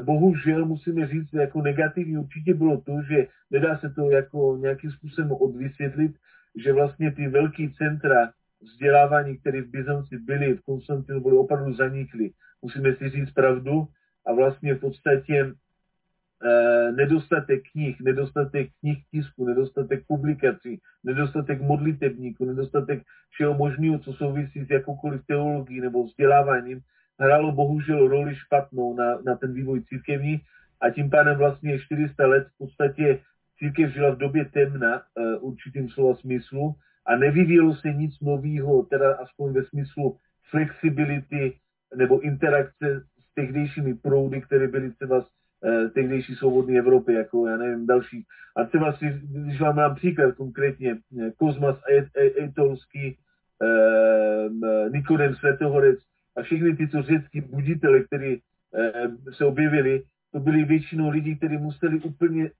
bohužel musíme říct, jako negativní určitě bylo to, že nedá se to jako nějakým způsobem odvysvětlit, že vlastně ty velký centra vzdělávání, které v Byzanci byly, v Konstantinu byly opravdu zanikly. Musíme si říct pravdu a vlastně v podstatě e, nedostatek knih, nedostatek knih tisku, nedostatek publikací, nedostatek modlitebníků, nedostatek všeho možného, co souvisí s jakoukoliv teologií nebo vzděláváním, hrálo bohužel roli špatnou na, na ten vývoj církevní a tím pádem vlastně 400 let v podstatě církev žila v době temna uh, určitým slova smyslu a nevyvíjelo se nic nového, teda aspoň ve smyslu flexibility nebo interakce s tehdejšími proudy, které byly třeba z uh, tehdejší svobodné Evropy, jako já nevím, další. A třeba si, když vám mám příklad konkrétně, eh, Kozmas Eitolský, uh, Nikodem Svetohorec, a všechny tyto řecký buditele, kteří eh, se objevili, to byli většinou lidi, kteří museli úplně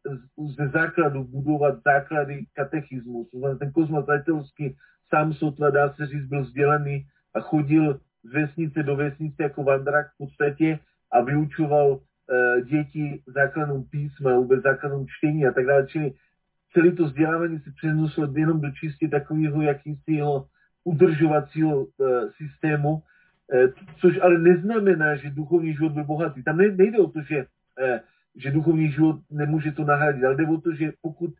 ze základu budovat základy katechismu. Ten Kozma Zajtelský sám sotva, dá se říct, byl vzdělaný a chodil z vesnice do vesnice jako vandrak v podstatě a vyučoval uh, děti základům písma, vůbec základům čtení a tak dále. Čili celé to vzdělávání se přenosilo jenom do čistě takového jakýsiho udržovacího uh, systému, což ale neznamená, že duchovní život byl bohatý. Tam nejde o to, že, eh, že duchovní život nemůže to nahradit, ale jde o to, že pokud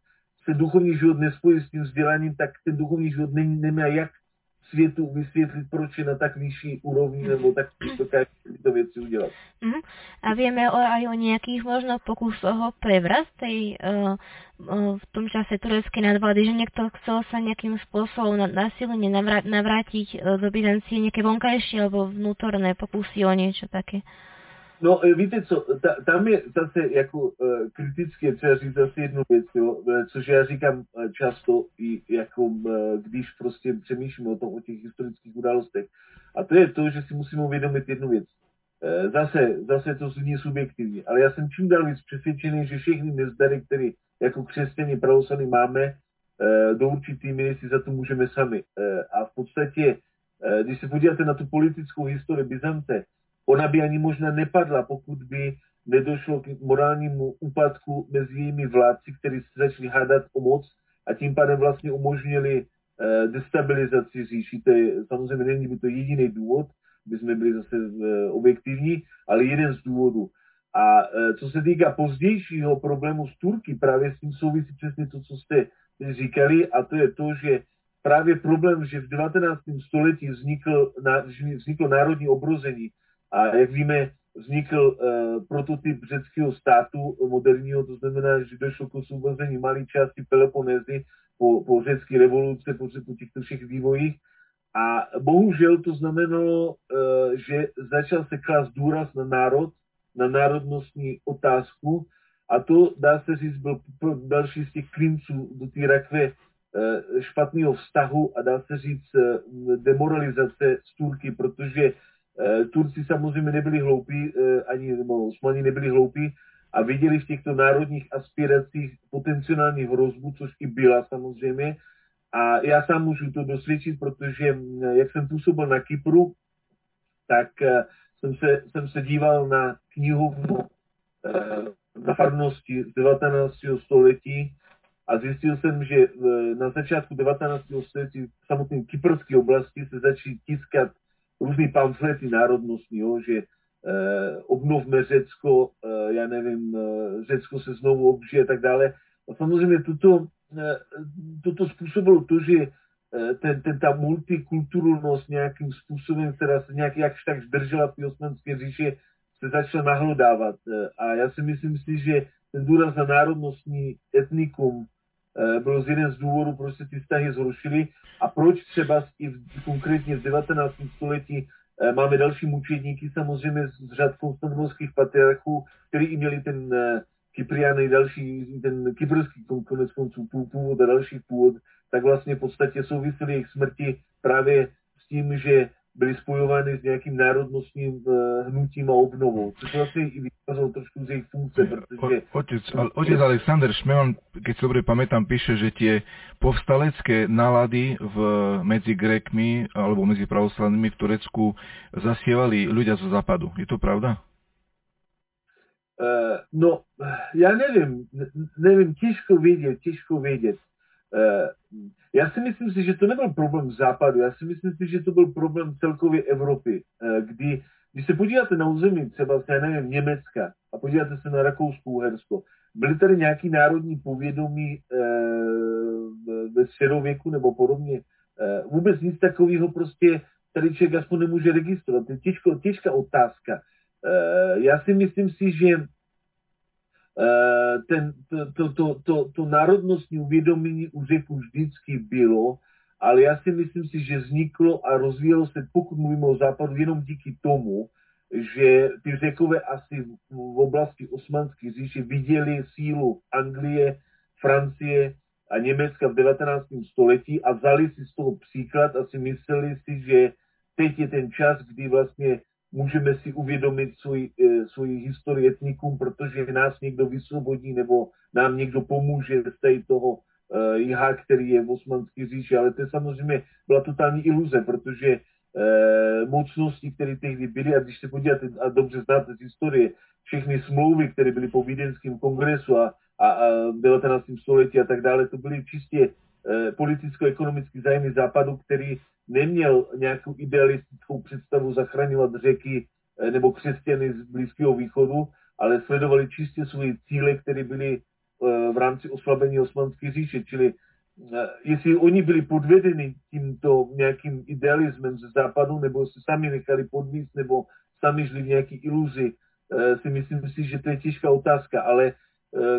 se duchovní život nespojí s tím vzděláním, tak ten duchovní život nemá jak světu vysvětlit, proč je na tak vyšší úrovni, nebo tak dokáže tyto věci udělat. Mm. A víme o, aj o nějakých možno pokusoch o prevrat uh, uh, v tom čase turecké nadvlády, že někdo chcel sa nějakým způsobem násilně navrátiť uh, do Byzancie nějaké vonkajší alebo vnútorné pokusy o něco také. No e, víte co, ta, tam je zase jako uh, kriticky třeba říct zase jednu věc, jo, e, což já říkám často, i jako když prostě přemýšlím o tom, o těch historických událostech. A to je to, že si musíme uvědomit jednu věc. Zase, zase to zní subjektivně, ale já jsem čím dál víc přesvědčený, že všechny nezdary, které jako křesťané pravoslavní máme, do určitý míry si za to můžeme sami. A v podstatě, když se podíváte na tu politickou historii Byzance, Ona by ani možná nepadla, pokud by nedošlo k morálnímu úpadku mezi jejími vládci, kteří se začali hádat o moc a tím pádem vlastně umožnili eh, destabilizaci říši. To je, samozřejmě není by to jediný důvod, by jsme byli zase eh, objektivní, ale jeden z důvodů. A eh, co se týká pozdějšího problému s Turky, právě s tím souvisí přesně to, co jste říkali, a to je to, že právě problém, že v 19. století vznikl, vzniklo národní obrození, a jak víme, vznikl uh, prototyp řeckého státu moderního, to znamená, že došlo k osvobození malé části Peloponézy po, po řecké revoluce, po, po těchto všech vývojích. A bohužel to znamenalo, uh, že začal se klást důraz na národ, na národnostní otázku a to, dá se říct, byl další z těch klinců do té rakve uh, špatného vztahu a dá se říct demoralizace z Turky, protože Eh, Turci samozřejmě nebyli hloupí, eh, ani nebo Osmani nebyli hloupí a viděli v těchto národních aspiracích potenciální hrozbu, což i byla samozřejmě. A já sám můžu to dosvědčit, protože hm, jak jsem působil na Kypru, tak eh, jsem se, jsem se díval na knihu na farnosti z 19. století a zjistil jsem, že na začátku 19. století v samotné kyperské oblasti se začaly tiskat různý pamflety národnostní, jo, že eh, obnovme Řecko, eh, já nevím, eh, Řecko se znovu obžije a tak dále. A samozřejmě tuto, eh, toto způsobilo to, že eh, ten, ten, ta multikulturnost nějakým způsobem, která se nějak jakž tak zdržela v osmanské říši, se začala nahlodávat. Eh, a já si myslím si, že ten důraz na národnostní etnikum byl z jeden z důvodů, proč se ty vztahy zrušily a proč třeba i v, konkrétně v 19. století máme další mučedníky, samozřejmě z řad konstantinopolských patriarchů, kteří i měli ten Kypriany, další, ten kyperský konec konců původ a další původ, tak vlastně v podstatě souvisely jejich smrti právě s tím, že byli spojovány s nějakým národnostním uh, hnutím a obnovou, což vlastně i vycházelo trošku z jejich funkce, protože... Otec, otec Alexander Šmeman, keď si dobre pamätám, píše, že tie povstalecké nálady v, medzi Grekmi alebo medzi pravoslavnými v Turecku zasievali ľudia zo západu. Je to pravda? Uh, no, já nevím, nevím, těžko vědět, těžko vědět. Uh, já si myslím si, že to nebyl problém západu, já si myslím si, že to byl problém celkově Evropy, uh, kdy, když se podíváte na území třeba, já nevím, Německa a podíváte se na Rakouskou Uhersko, byly tady nějaký národní povědomí uh, ve středověku nebo podobně. Vůbec nic takového prostě tady člověk aspoň nemůže registrovat. To je těžko, těžká otázka. Eh, já si myslím si, že eh, ten, to, to, to, to, to národnostní uvědomění u Řeků vždycky bylo, ale já si myslím si, že vzniklo a rozvíjelo se, pokud mluvíme o západu, jenom díky tomu, že ty řekové asi v oblasti osmanské říše viděli sílu Anglie, Francie a Německa v 19. století a vzali si z toho příklad a si mysleli si, že teď je ten čas, kdy vlastně můžeme si uvědomit svůj, eh, svoji historii etnikum, protože nás někdo vysvobodí nebo nám někdo pomůže z tady toho uh, jiha, který je v osmanské říši, ale to je samozřejmě byla totální iluze, protože uh, mocnosti, které tehdy byly, a když se podíváte, a dobře znáte z historie, všechny smlouvy, které byly po Vídeňském kongresu a, a, a 19. století a tak dále, to byly čistě politicko-ekonomické zájmy západu, který neměl nějakou idealistickou představu zachraňovat řeky eh, nebo křesťany z Blízkého východu, ale sledovali čistě svoje cíle, které byly eh, v rámci oslabení osmanské říše. Čili eh, jestli oni byli podvedeni tímto nějakým idealismem ze západu, nebo se sami nechali podvíst, nebo sami žili v nějaké iluzi, si myslím si, že to je těžká otázka, ale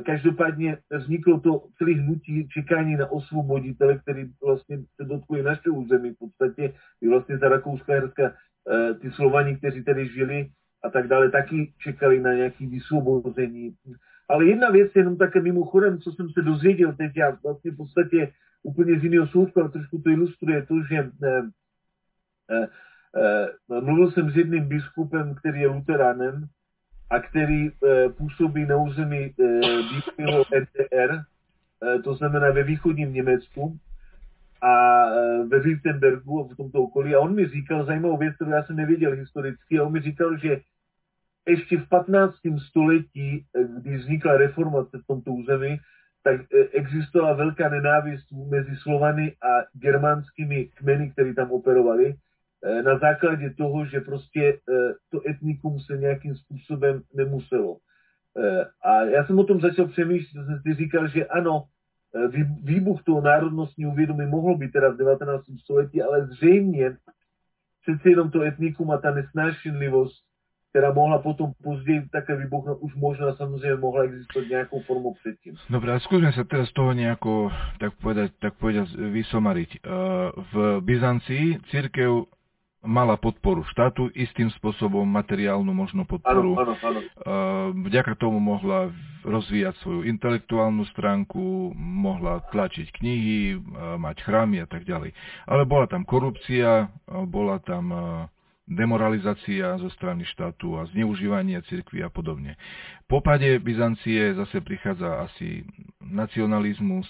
každopádně vzniklo to celý hnutí čekání na osvoboditele, který vlastně se dotkuje našeho území v podstatě, i vlastně za Rakouska Herska eh, ty Slovani, kteří tady žili a tak dále, taky čekali na nějaké vysvobození. Ale jedna věc, jenom také mimochodem, co jsem se dozvěděl teď, já vlastně v podstatě úplně z jiného soudku, ale trošku to ilustruje to, že eh, eh, eh, mluvil jsem s jedným biskupem, který je luteránem, a který e, působí na území e, bývalého NDR, e, to znamená ve východním Německu a ve Württembergu v tomto okolí. A on mi říkal zajímavou věc, kterou já jsem nevěděl historicky, a on mi říkal, že ještě v 15. století, kdy vznikla reformace v tomto území, tak existovala velká nenávist mezi Slovany a germánskými kmeny, které tam operovali. Eh, na základě toho, že prostě eh, to etnikum se nějakým způsobem nemuselo. Eh, a já jsem o tom začal přemýšlet, jsem si říkal, že ano, výbuch toho národnostního vědomí mohl být teda v 19. století, ale zřejmě přece jenom to etnikum a ta nesnášenlivost, která mohla potom později také vybuchnout, už možná samozřejmě mohla existovat nějakou formou předtím. Dobre, a skúsme sa teraz toho nejako, tak povedať, tak povedať vysomariť. V Byzancii církev mala podporu štátu, istým spôsobom materiálnu možno podporu. Áno, áno, áno. Vďaka tomu mohla rozvíjať svoju intelektuálnu stránku, mohla tlačiť knihy, mať chrámy a tak ďalej. Ale bola tam korupcia, bola tam demoralizácia zo strany štátu a zneužívanie cirkvi a podobne. Po pade Byzancie zase prichádza asi nacionalizmus,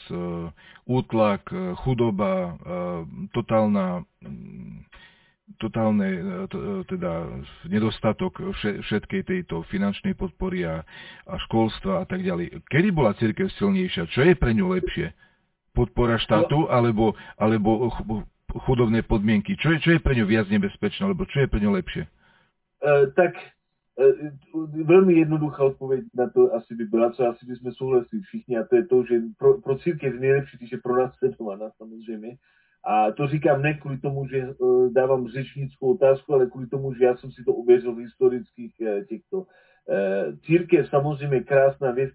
útlak, chudoba, totálna totálne e, e, teda nedostatok všetkej tejto finančnej podpory a, a školstva a tak ďalej. Kedy bola církev silnejšia? Čo je pre ňu lepšie? Podpora štátu alebo, alebo chudobné podmienky? Čo je, čo je pre ňu viac nebezpečné, alebo čo je pre ňu lepšie? Uh, tak uh, velmi jednoduchá odpověď na to asi by byla, co asi bychom souhlasili všichni, a to je to, že pro, pro církev nejlepší, když je pro nás sledovaná samozřejmě, a to říkám ne kvůli tomu, že uh, dávám řečnickou otázku, ale kvůli tomu, že já jsem si to uvěřil v historických uh, těchto. církev samozřejmě krásná věc,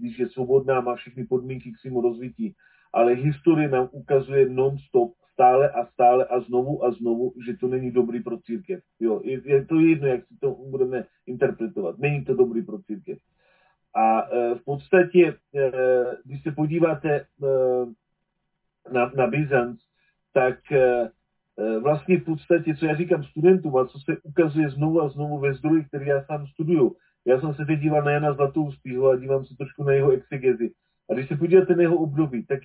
když je svobodná, má všechny podmínky k svému rozvití, ale historie nám ukazuje non-stop, stále a stále a znovu a znovu, že to není dobrý pro církev. Jo, je, je to jedno, jak si to budeme interpretovat. Není to dobrý pro církev. A e, v podstatě, e, když se podíváte e, na, na Byzanc, tak e, e, vlastně v podstatě, co já říkám studentům a co se ukazuje znovu a znovu ve zdroji, který já sám studuju. Já jsem se teď díval na Jana Zlatoustýho a dívám se trošku na jeho exegezi. A když se podíváte na jeho období, tak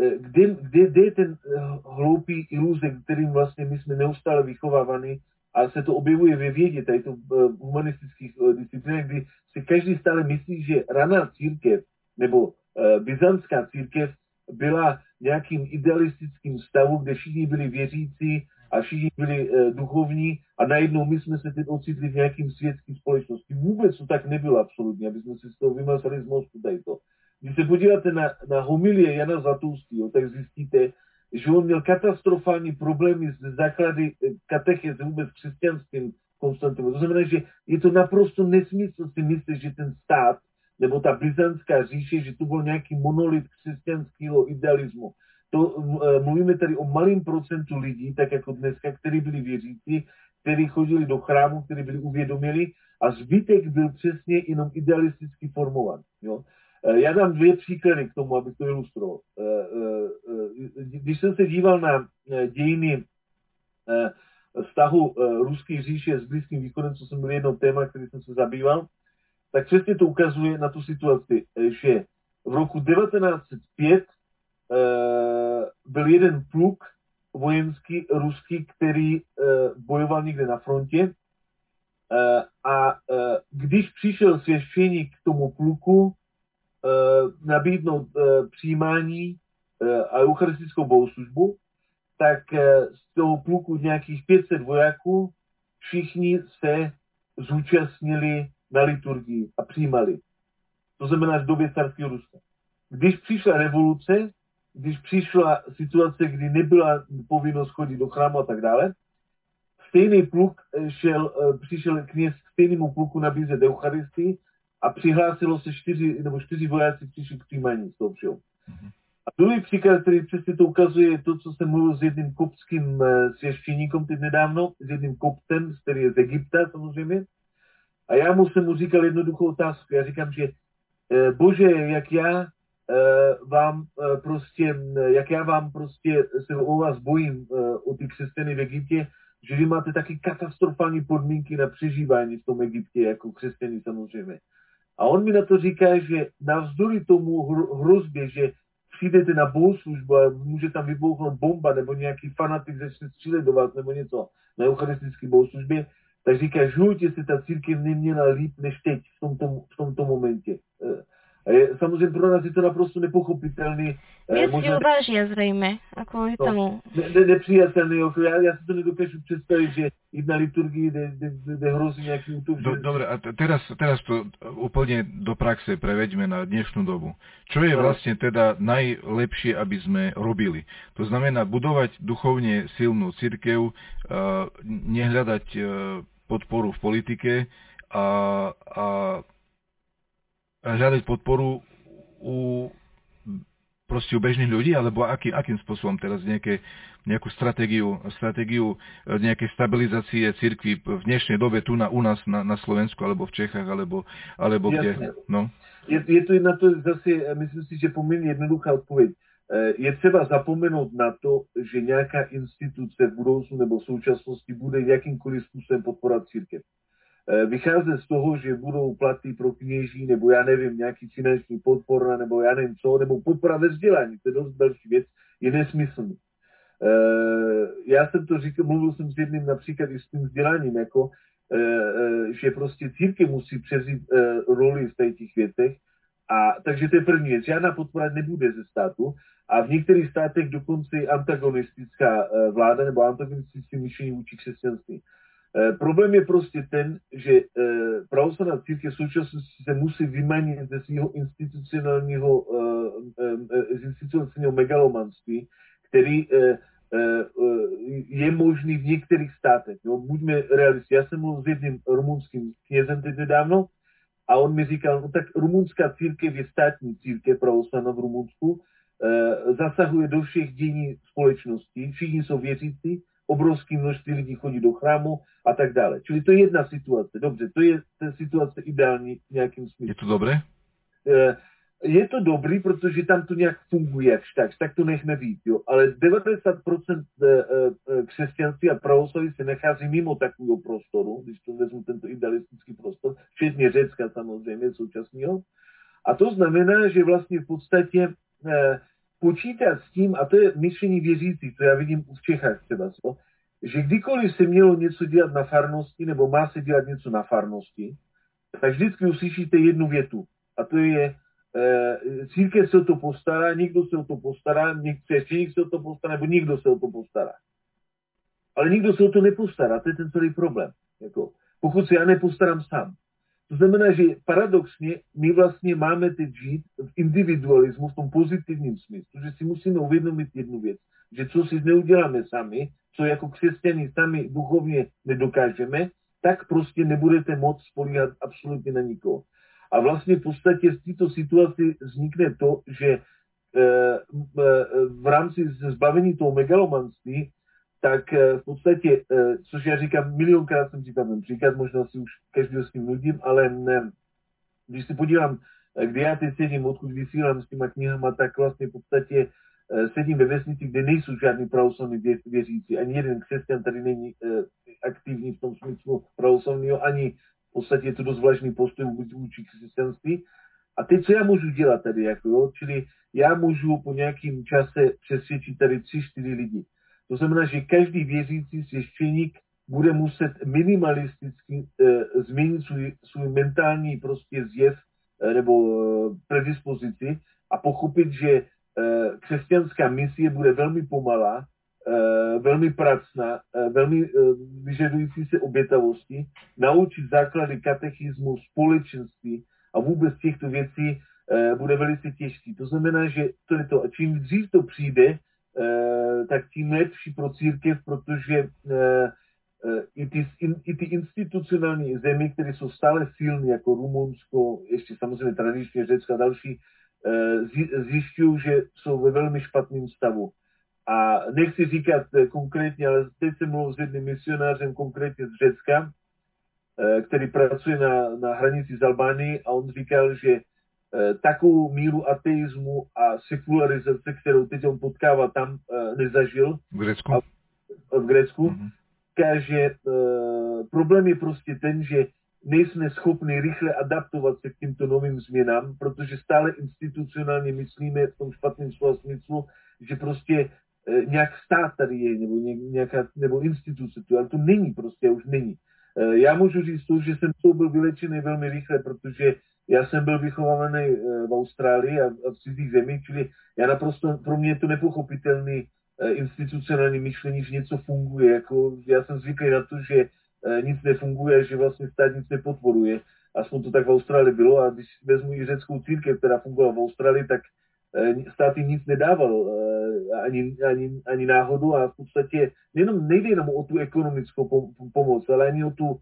e, kde, kde, kde je ten hloupý iluze, kterým vlastně my jsme neustále vychovávaní, a se to objevuje ve vědě, tady to v humanistických disciplinách, kdy si každý stále myslí, že raná církev nebo byzantská církev byla nějakým idealistickým stavu, kde všichni byli věřící a všichni byli e, duchovní a najednou my jsme se teď ocitli v nějakým světským společnosti. Vůbec to tak nebylo absolutně, aby jsme si z toho vymazali z mostu tady to. Když se podíváte na, na homilie Jana Zatoustýho, tak zjistíte, že on měl katastrofální problémy s základy e, katechézy vůbec křesťanským Konstantinou. To znamená, že je to naprosto nesmysl si myslet, že ten stát nebo ta byzantská říše, že to byl nějaký monolit křesťanského idealismu. To e, mluvíme tady o malém procentu lidí, tak jako dneska, kteří byli věřící, kteří chodili do chrámu, kteří byli uvědomili a zbytek byl přesně jenom idealisticky formovan. Jo? E, já dám dvě příklady k tomu, abych to ilustroval. E, když jsem se díval na dějiny vztahu ruské říše s Blízkým východem, co jsem byl jedno téma, který jsem se zabýval, tak přesně to ukazuje na tu situaci, že v roku 1905 uh, byl jeden pluk vojenský ruský, který uh, bojoval někde na frontě. A když přišel svěštěník k tomu pluku nabídnout přijímání a eucharistickou bohoslužbu, tak z toho pluku nějakých 500 vojáků všichni se zúčastnili na liturgii a přijímali. To znamená v době carského Ruska. Když přišla revoluce, když přišla situace, kdy nebyla povinnost chodit do chrámu a tak dále, stejný pluk šel, eh, přišel kněz k stejnému pluku nabízet Eucharistii a přihlásilo se čtyři, nebo čtyři vojáci přišli k přijímání z toho všeho. Mm-hmm. A druhý příklad, který přesně to ukazuje, je to, co jsem mluvil s jedním kopským eh, svěštěníkom teď nedávno, s jedním koptem, který je z Egypta samozřejmě, a já mu jsem mu říkal jednoduchou otázku. Já říkám, že eh, bože, jak já eh, vám eh, prostě, jak já vám prostě se o vás bojím, o ty křesťany v Egyptě, že vy máte taky katastrofální podmínky na přežívání v tom Egyptě, jako křesťany samozřejmě. A on mi na to říká, že navzdory tomu hrozbě, že přijdete na bohoslužbu a může tam vybouchnout bomba nebo nějaký fanatik začne střílet do vás nebo něco na eucharistické bohoslužbě, tak říká, že si ta církev neměla líp než teď v tomto, v tomto momentě. Eh, a je, samozřejmě pro nás je to naprosto nepochopitelný. Věc možná... uvážia zřejmě, a kvůli no, tomu. Ne, ne, nepřijatelný, já, já si to nedokážu představit, že i na liturgii, kde, kde, kde hrozí nějaký útok. Do, Dobre, a teraz, teraz to úplně do praxe preveďme na dnešnú dobu. Čo je no. vlastne teda najlepšie, aby sme robili? To znamená budovať duchovne silnú církev, uh, nehľadať uh, podporu v politike a, a hľadať podporu u proste u bežných ľudí, alebo aký, akým spôsobom teraz nejaké, nejakú stratégiu, stratégiu e, nejakej stabilizácie cirkvi v dnešnej dobe tu na, u nás na, na Slovensku, alebo v Čechách, alebo, alebo kde? No. Je, je to na to zase, myslím si, že poměrně jednoduchá odpověď. E, je třeba zapomenout na to, že nějaká instituce v budoucnu nebo v současnosti bude jakýmkoliv způsobem podporovat církev. Eh, vycházet z toho, že budou platy pro kněží, nebo já nevím, nějaký finanční podpora, nebo já nevím co, nebo podpora ve vzdělání, to je dost další věc, je nesmyslný. Eh, já jsem to říkal, mluvil jsem s jedním například i s tím vzděláním, jako, eh, že prostě církev musí přezít roli v těch věcech, a takže to je první věc. Žádná podpora nebude ze státu a v některých státech dokonce antagonistická vláda nebo antagonistické myšlení vůči křesťanství. E, problém je prostě ten, že e, pravoslavná církev v současnosti se musí vymanit ze svého institucionálního, e, z institucionálního megalomanství, který je možný v některých státech. Jo? Buďme realisti. Já jsem mluvil s jedním rumunským knězem teď nedávno a on mi říkal, no tak rumunská církev je státní církev pravoslavná v Rumunsku, zasahuje do všech dění společnosti, všichni jsou věřící, obrovské množství lidí chodí do chrámu a tak dále. Čili to je jedna situace. Dobře, to je ta situace ideální nějakým smyslem. Je to dobré? E, je to dobrý, protože tam to nějak funguje, jakž tak, tak to nechme být, jo. Ale 90% e, e, křesťanství a pravoslaví se nachází mimo takového prostoru, když to vezmu tento idealistický prostor, včetně Řecka samozřejmě současného. A to znamená, že vlastně v podstatě eh, počítat s tím, a to je myšlení věřících, co já vidím v Čechách třeba, so, že kdykoliv se mělo něco dělat na farnosti, nebo má se dělat něco na farnosti, tak vždycky uslyšíte jednu větu. A to je, e, církev se o to postará, někdo se o to postará, křesťaník se o to postará, nebo nikdo se o to postará. Ale nikdo se o to nepostará, to je ten celý problém. Jako, pokud se já nepostarám sám. To znamená, že paradoxně my vlastně máme teď žít v individualismu, v tom pozitivním smyslu, že si musíme uvědomit jednu věc, že co si neuděláme sami, co jako křesťaní sami duchovně nedokážeme, tak prostě nebudete moc spolíhat absolutně na nikoho. A vlastně v podstatě z této situaci vznikne to, že eh, eh, v rámci zbavení toho megalomanství tak eh, v podstatě, eh, což já říkám, milionkrát jsem říkal ten příklad, možná si už každý s tím nudím, ale ne, když se podívám, eh, kde já teď sedím, odkud vysílám s těma knihama, tak vlastně v podstatě sedím ve vesnici, kde nejsou žádní pravoslavní věřící. Ani jeden křesťan tady není aktivní v tom smyslu pravoslavního, ani v podstatě je to dost vlažný postoj vůči křesťanství. A teď, co já můžu dělat tady, jako jo? čili já můžu po nějakým čase přesvědčit tady tři, čtyři lidi. To znamená, že každý věřící svěštěník bude muset minimalisticky e, změnit svůj, svůj mentální prostě zjev e, nebo e, predispozici a pochopit, že e, křesťanská misie bude velmi pomalá, e, velmi pracná, e, velmi e, vyžadující se obětavosti, naučit základy katechismu, společenství a vůbec těchto věcí e, bude velice těžký. To znamená, že to je to. A čím dřív to přijde, tak tím lepší pro církev, protože eh, eh, i ty, i ty institucionální zemi, které jsou stále silné, jako Rumunsko, ještě samozřejmě tradičně Řecko a další, zjišťují, že jsou ve velmi špatném stavu. A nechci říkat konkrétně, ale teď jsem mluvil s jedním misionářem konkrétně z Řecka, který pracuje na, na hranici s Albánií a on říkal, že Eh, takovou míru ateismu a sekularizace, kterou teď on potkává tam, eh, nezažil. V Grécku? A, v Grécku. Mm-hmm. že uh, problém je prostě ten, že nejsme schopni rychle adaptovat se k těmto novým změnám, protože stále institucionálně myslíme v tom špatném slova smyslu, že prostě nějak stát tady je, nebo, nějaká, nebo instituce tu, ale to není prostě, už není. Já můžu říct to, že jsem to byl vylečený velmi rychle, protože já jsem byl vychovaný eh, v Austrálii a, v cizích zemích, čili já naprosto, pro mě je to nepochopitelný eh, institucionální myšlení, že něco funguje. Jako, já jsem zvyklý na to, že eh, nic nefunguje, že vlastně stát nic nepodporuje. Aspoň to tak v Austrálii bylo a když vezmu i řeckou církev, která fungovala v Austrálii, tak stát jim nic nedával ani, ani, ani náhodu a v podstatě nejde jenom o tu ekonomickou pomoc, ale ani o tu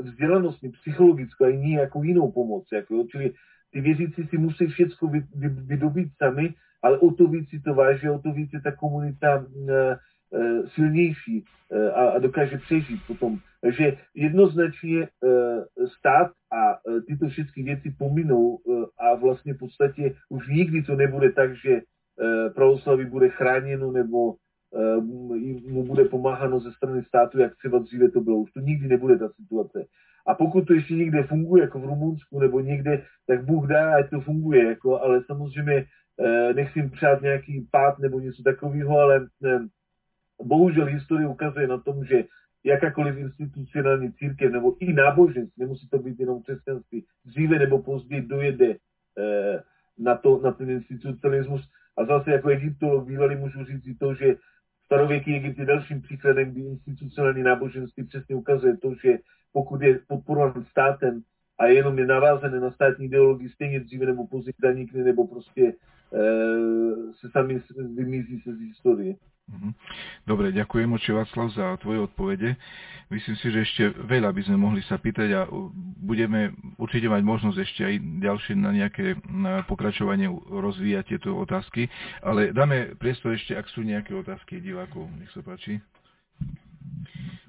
vzdělanostní, psychologickou a nějakou jinou pomoc. Jako, čili ty věřící si musí všechno vy, vy, vydobít sami, ale o to víc si to váží, o to víc je ta komunita uh, uh, silnější a, a dokáže přežít potom. Takže jednoznačně stát a tyto všechny věci pominou a vlastně v podstatě už nikdy to nebude tak, že pravoslaví bude chráněno nebo Eh, mu bude pomáháno ze strany státu, jak třeba dříve to bylo. Už to nikdy nebude ta situace. A pokud to ještě někde funguje, jako v Rumunsku nebo někde, tak Bůh dá, ať to funguje, jako, ale samozřejmě eh, nechci přát nějaký pád nebo něco takového, ale eh, bohužel historie ukazuje na tom, že jakákoliv institucionální církev nebo i náboženství, nemusí to být jenom křesťanství, dříve nebo později dojede na, to, na ten institucionalismus. A zase jako egyptolog bývalý můžu říct to, že Starověký Egypt je dalším příkladem, kdy institucionální náboženství přesně ukazuje to, že pokud je podporován státem, a jenom je navázané na státní ideologii, stejně dříve nebo později zanikne, nebo prostě se sami vymizí se z historie. Mhm. Dobre, ďakujem oči Václav za tvoje odpovede. Myslím si, že ešte veľa by sme mohli sa pýtať a budeme určite mať možnosť ešte aj ďalšie na nejaké pokračovanie rozvíjať tieto otázky, ale dáme priestor ešte, ak sú nejaké otázky divákov. Nech sa páči.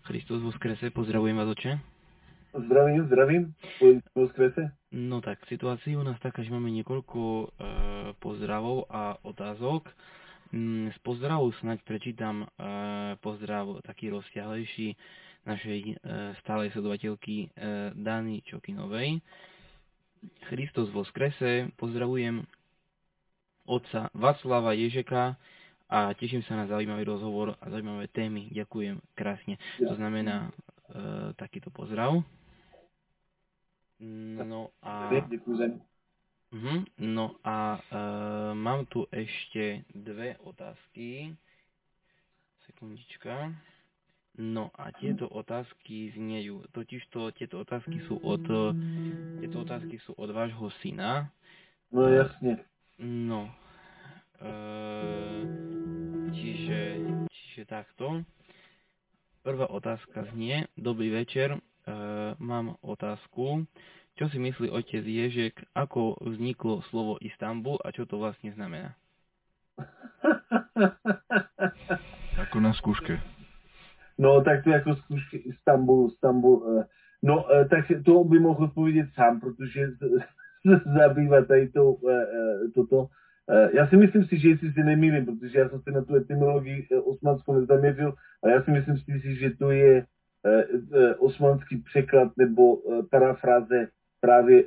Christus Voskrese, pozdravujem vás oče. Zdravím, zdravím, Voskrese. No tak, situácia u nás taká, že máme niekoľko e, pozdravov a otázok. Mm, z pozdravov snať prečítam e, pozdrav taký rozsiahlejší našej e, stálej sledovateľky e, Dany Čokinovej. Christos vo skrese, pozdravujem otca Václava Ježeka a teším sa na zaujímavý rozhovor a zaujímavé témy. Ďakujem krásne. To znamená e, takýto pozdrav. No a... Uh-huh. No a uh, mám tu ešte dve otázky. Sekundička. No a tieto otázky zniejú, totižto tieto otázky sú od, tieto otázky sú od vášho syna. No jasne. No, uh, čiže, čiže takto. Prvá otázka znie, dobrý večer, mám otázku. Čo si myslí otec Ježek, ako vzniklo slovo Istanbul a čo to vlastne znamená? Ako na skúške. No, tak to jako zkušky Istanbul, Istanbul. Eh, no, eh, tak to by mohl odpovědět sám, protože se zabývá tady to, eh, toto. Já si myslím si, že jestli si nemýlím, protože já jsem se na tu etymologii osmanskou nezaměřil, ale já si myslím si, že to je osmanský překlad nebo parafráze právě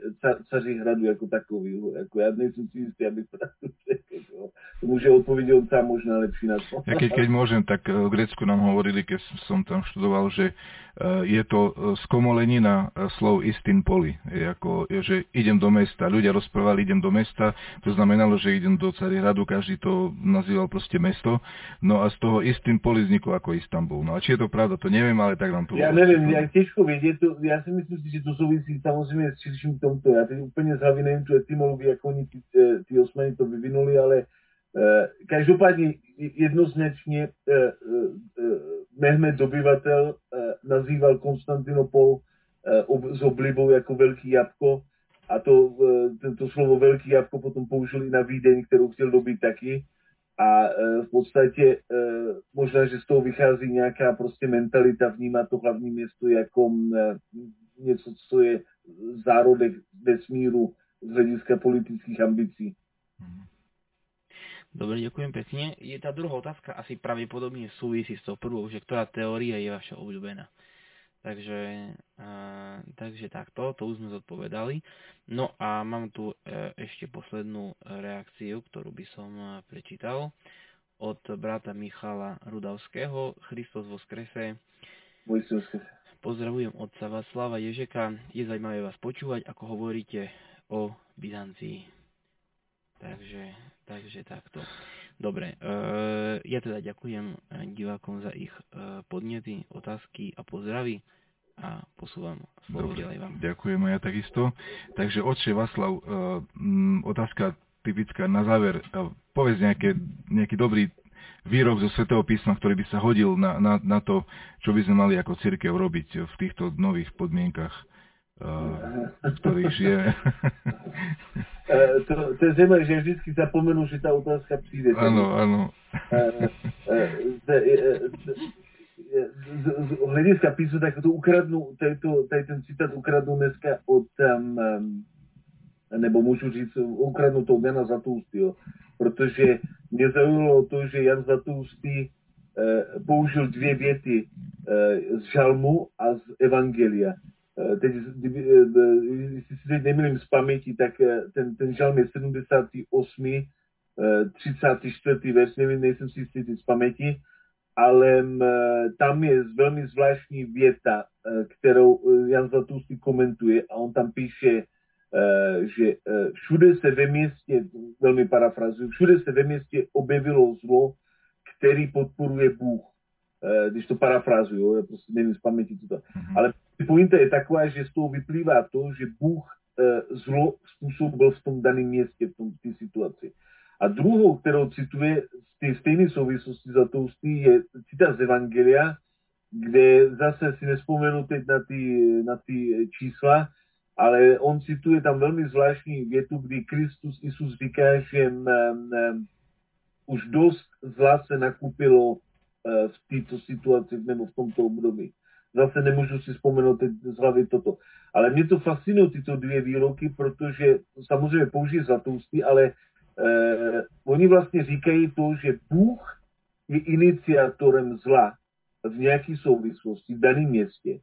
caři hradu jako takový. Jako já nejsem si jistý, abych to řekl. To může odpovědět on sám možná lepší na to. Ja keď, keď môžem, tak v Grécku nám hovorili, keď som tam študoval, že Eh, je to eh, skomolenina eh, slov istin poli. Je ako, že idem do mesta, ľudia rozprávali, idem do mesta, to znamenalo, že idem do Carihradu, každý to nazýval proste mesto, no a z toho istin poli vzniklo ako Istanbul. No a či je to pravda, to neviem, ale tak nám to Já nevím, já těžko vědět, to, já si myslím že to souvisí samozřejmě s širším tomto. Já teď úplně z hlavy nevím tu etymologii, jak oni ty, ty osmany to vyvinuli, ale každopádně jednoznačně Mehmed dobyvatel eh, nazýval Konstantinopol eh, s oblibou jako velký jabko a to, eh, to slovo velký jabko potom použil i na Vídeň, kterou chtěl dobít taky a v podstatě možná, že z toho vychází nějaká prostě mentalita vnímat to hlavní město jako něco, co je zárodek vesmíru z hlediska politických ambicí. Mm-hmm. Dobre, ďakujem pekne. Je tá druhá otázka asi pravdepodobne súvisí s tou prvou, že ktorá teória je vaša obľúbená. Takže, a, takže takto, to už sme zodpovedali. No a mám tu e, ešte poslednú reakciu, ktorú by som e, prečítal od brata Michala Rudavského. Christos vo skrese. Pozdravujem otca Václava Ježeka. Je zaujímavé vás počúvať, ako hovoríte o Byzancii. Takže Takže takto. Dobre, e, ja teda ďakujem divákom za ich e, podnety, otázky a pozdravy a posúvam slovo ďalej vám. Ďakujem ja takisto. Takže otče Vaslav, e, otázka typická na záver. Povedz nejaké, nejaký dobrý výrok zo Svetého písma, ktorý by sa hodil na, na, na to, čo by sme mali ako církev robiť v týchto nových podmienkach v ktorých žijeme. to, to je zajímavé, že vždycky zapomenu, že tá otázka přijde. Áno, áno. Z, z hlediska písu, tak to ukradnu, tady, to, tady ten citát ukradnu dneska od, um, nebo můžu říct, ukradnu to od Jana Zatoustýho, protože mě zaujalo to, že Jan Zatoustý uh, použil dvě věty uh, z žalmu a z evangelia. Eh, teď, eh, jestli si teď nemýlím z paměti, tak eh, ten, ten žalm je 78. 34. verš, nevím, nejsem si jistý z paměti, ale tam je velmi zvláštní věta, kterou Jan Zlatůsty komentuje a on tam píše, že všude se ve městě, velmi parafrazuju, všude se ve městě objevilo zlo, který podporuje Bůh. Když to parafrazuju, já prostě nevím z paměti to. Mm-hmm. Ale pointa je taková, že z toho vyplývá to, že Bůh zlo způsobil v tom daném městě, v tom, v té situaci. A druhou, kterou cituje z té stejné souvislosti za toustý, je cita z Evangelia, kde zase si nespomenu teď na ty, na ty čísla, ale on cituje tam velmi zvláštní větu, kdy Kristus Isus říká, že m, m, už dost zla se nakupilo e, v této situaci nebo v tomto období. Zase nemůžu si vzpomenout teď z hlavy toto. Ale mě to fascinují tyto dvě výroky, protože samozřejmě použijí zlatoustí, ale eh, oni vlastně říkají to, že Bůh je iniciátorem zla v nějaké souvislosti v daném městě.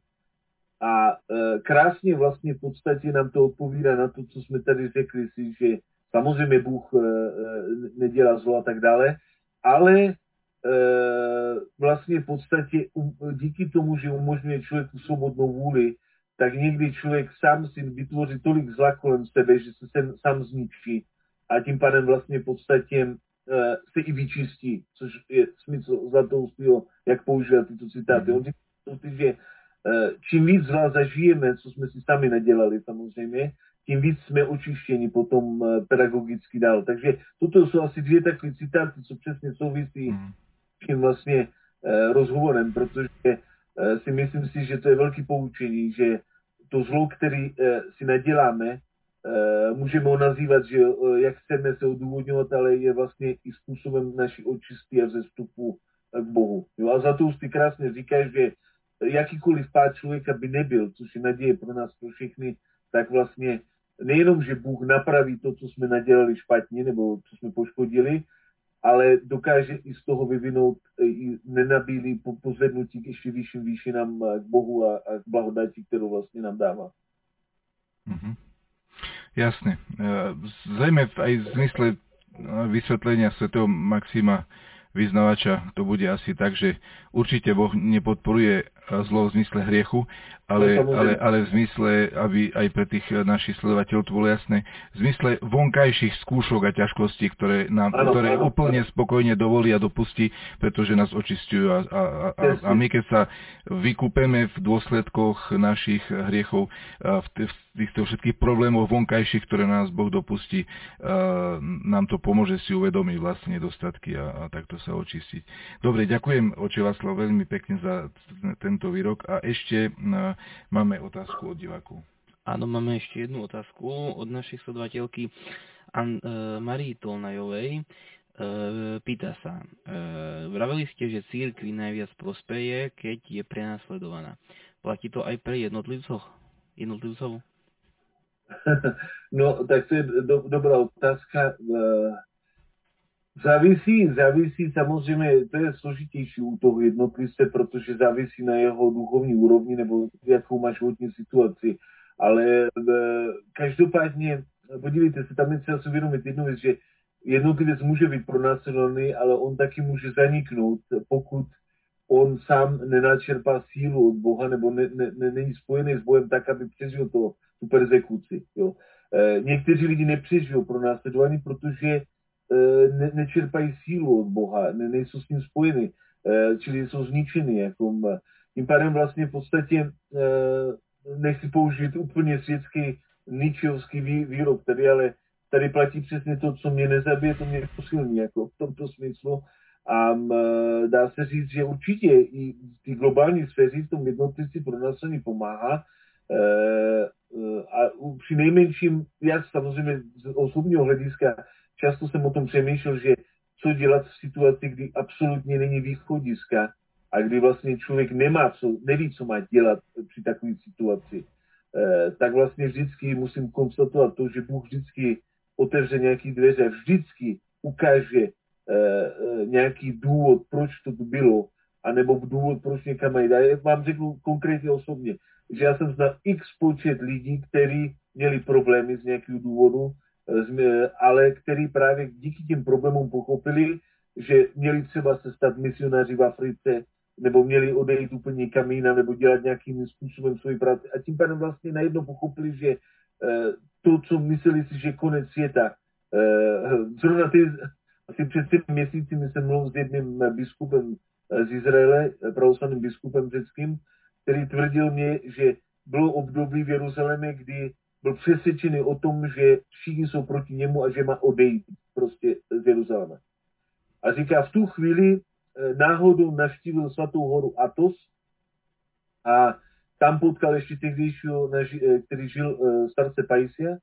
A e, krásně vlastně v podstatě nám to odpovídá na to, co jsme tady řekli si, že samozřejmě Bůh e, nedělá zlo a tak dále, ale e, vlastně v podstatě díky tomu, že umožňuje člověku svobodnou vůli, tak někdy člověk sám si vytvoří tolik zla kolem sebe, že se sem, sám zničí a tím pádem vlastně v podstatě uh, se i vyčistí, což je smysl Zlatoustého, jak používat tyto citáty. On říká, že čím víc zla zažijeme, co jsme si sami nedělali samozřejmě, tím víc jsme očištěni potom uh, pedagogicky dál. Takže toto jsou asi dvě takové citáty, co přesně souvisí mm. s tím vlastně uh, rozhovorem, protože si myslím si, že to je velký poučení, že to zlo, který si neděláme, Eh, můžeme ho nazývat, že jak chceme se odůvodňovat, ale je vlastně i způsobem naší očistí a vzestupu k Bohu. Jo? A za to už ty krásně říkáš, že jakýkoliv pád člověka by nebyl, což je naděje pro nás, pro všechny, tak vlastně nejenom, že Bůh napraví to, co jsme nadělali špatně, nebo co jsme poškodili, ale dokáže i z toho vyvinout eh, i nenabílý pozvednutí k ještě vyšším výšinám k Bohu a, a k blahodati, kterou vlastně nám dává. Mm-hmm. Jasne. Zrejme aj v zmysle vysvetlenia svätého Maxima vyznavača to bude asi tak, že určite Boh nepodporuje zlo v zmysle hriechu, ale, ale, ale v zmysle, aby aj pre tých našich sledovateľov to bolo jasné, v zmysle vonkajších skúšok a ťažkostí, ktoré nám ano, ktoré ano, úplne ano. spokojne dovolí a dopustí, pretože nás očistujú a, a, a, a my keď sa vykúpeme v dôsledkoch našich hriechov, v, v týchto všetkých problémov vonkajších, ktoré nás Boh dopustí, nám to pomôže si uvedomiť vlastne nedostatky a, a takto sa očistiť. Dobre, ďakujem oče Václav veľmi pekne za tento výrok a ešte máme otázku od divákov. Áno, máme ešte jednu otázku od našej sledovateľky An- e, Marii Tolnajovej. E, pýta sa, e, vraveli ste, že církvi najviac prospeje, keď je prenasledovaná. Platí to aj pre jednotlivcov? jednotlivcov? No, tak to je do, dobrá otázka. Závisí, závisí samozřejmě, to je složitější u toho jednotlivce, protože závisí na jeho duchovní úrovni nebo jakou má životní situaci. Ale e, každopádně, podívejte se, tam je třeba si uvědomit jednu věc, že jednotlivec může být pronásledovaný, ale on taky může zaniknout, pokud on sám nenačerpá sílu od Boha nebo ne, ne, ne, není spojený s Bohem tak, aby přežil to, tu persekuci. Jo. E, někteří lidi nepřežijou pro následování, protože ne, nečerpají sílu od Boha, ne, nejsou s ním spojeny, e, čili jsou zničeny. Jako, tím pádem vlastně v podstatě e, nechci použít úplně světský ničovský výrok tady, ale tady platí přesně to, co mě nezabije, to mě posilní, jako v tomto smyslu. A dá se říct, že určitě i v té globální sféře v tom jednotlivci pro nás pomáhá. A při nejmenším, já samozřejmě z osobního hlediska často jsem o tom přemýšlel, že co dělat v situaci, kdy absolutně není východiska a kdy vlastně člověk nemá co, neví, co má dělat při takové situaci. E, tak vlastně vždycky musím konstatovat to, že Bůh vždycky otevře nějaký dveře, vždycky ukáže e, e, nějaký důvod, proč to tu bylo, anebo důvod, proč někam mají. Já vám řeknu konkrétně osobně, že já jsem znal x počet lidí, kteří měli problémy z nějakého důvodu, ale který právě díky těm problémům pochopili, že měli třeba se stát misionáři v Africe, nebo měli odejít úplně někam jinam, nebo dělat nějakým způsobem svoji práci. A tím pádem vlastně najednou pochopili, že eh, to, co mysleli si, že konec světa, eh, zrovna ty, asi před třemi měsíci jsem mluvil s jedním biskupem z Izraele, pravoslavným biskupem řeckým, který tvrdil mě, že bylo období v Jeruzalémě, kdy byl přesvědčený o tom, že všichni jsou proti němu a že má odejít prostě z Jeruzaléma. A říká, v tu chvíli eh, náhodou navštívil svatou horu Atos a tam potkal ještě tehdejšího, eh, který žil eh, starce Paisia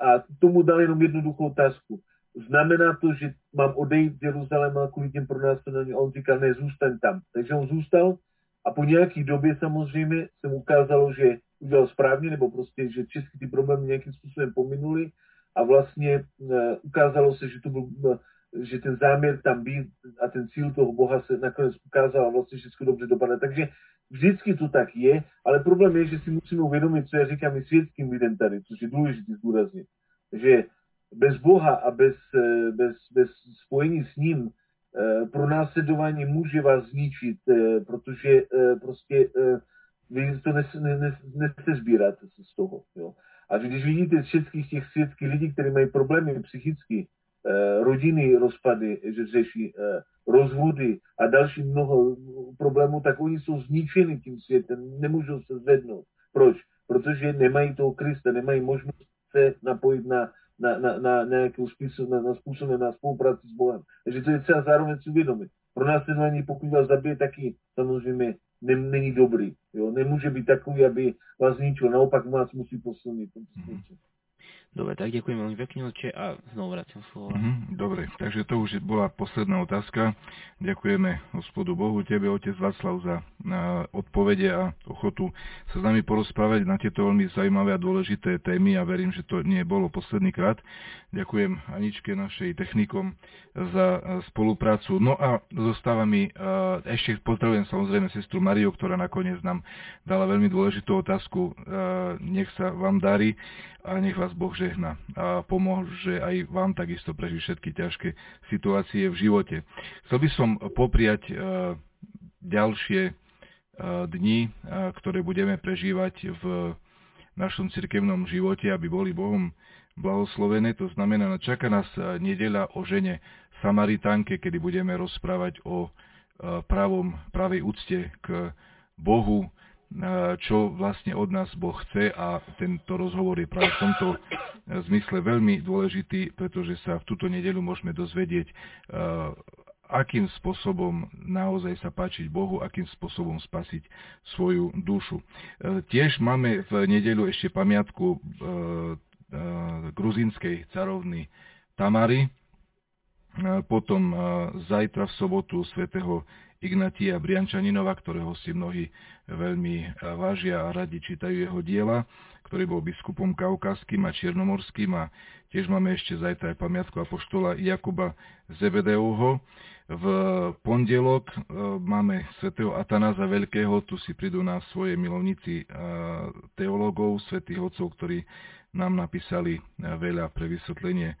a, tomu dal jenom jednoduchou otázku. Znamená to, že mám odejít z Jeruzaléma kvůli těm pronásledování? On říkal, ne, zůstaň tam. Takže on zůstal a po nějaké době samozřejmě se mu ukázalo, že udělal správně, nebo prostě, že český ty problémy nějakým způsobem pominuli a vlastně uh, ukázalo se, že to byl, uh, že ten záměr tam být a ten cíl toho Boha se nakonec ukázal a vlastně všechno dobře dopadne. Takže vždycky to tak je, ale problém je, že si musíme uvědomit, co já říkám i světským lidem tady, což je důležité zdůraznit, že bez Boha a bez, eh, bez, bez spojení s ním pro následování může vás zničit, protože prostě vy to nes, nes, nesezbíráte se z toho. Jo. A když vidíte všetkých těch světských lidí, kteří mají problémy psychicky, eh, rodiny rozpady, že řeší eh, rozvody a další mnoho problémů, tak oni jsou zničeni tím světem, nemůžou se zvednout. Proč? Protože nemají toho Krista, nemají možnost se napojit na, na, na, na nějakou způsob, na, na způsob, na spolupráci s Bohem. Takže to je třeba zároveň si uvědomit. Pro nás ten pokud vás zabije, taky samozřejmě není dobrý. Jo? Nemůže být takový, aby vás zničil. Naopak vás musí posilnit. Dobre, tak ďakujem veľmi pekne, oče, a znovu vraciam slovo. Mm-hmm, dobre, takže to už bola posledná otázka. Ďakujeme hospodu Bohu, tebe, otec Václav, za na odpovede a ochotu sa s nami porozprávať na tieto veľmi zaujímavé a dôležité témy a verím, že to nie bolo posledný krát. Ďakujem Aničke, našej technikom, za spoluprácu. No a zostáva mi, ešte pozdravujem samozrejme sestru Mariu, ktorá nakoniec nám dala veľmi dôležitú otázku. Nech sa vám darí a nech vás Boh žehna a pomôže aj vám takisto prežiť všetky ťažké situácie v živote. Chcel by som popriať e, ďalšie e, dni, e, ktoré budeme prežívať v našom cirkevnom živote, aby boli Bohom blahoslovené. To znamená, čaká nás nedeľa o žene Samaritánke, kedy budeme rozprávať o pravom, pravej úcte k Bohu, čo vlastne od nás Boh chce a tento rozhovor je práve v tomto e, zmysle veľmi dôležitý, pretože sa v túto nedelu môžeme dozvedieť, e, akým spôsobom naozaj sa páčiť Bohu, akým spôsobom spasiť svoju dušu. Tiež máme v nedelu ešte pamiatku gruzínskej carovny Tamary, potom zajtra v sobotu svätého Ignatia Briančaninova, ktorého si mnohí veľmi eh, vážia a radi čítajú jeho diela, ktorý bol biskupom kaukaským a čiernomorským a tiež máme ešte zajtra aj pamiatku apoštola Jakuba Zebedeovho. V pondelok eh, máme svätého Atanáza Veľkého, tu si prídu na svoje milovníci eh, teológov, svätých otcov, ktorí nám napísali veľa pre vysvetlenie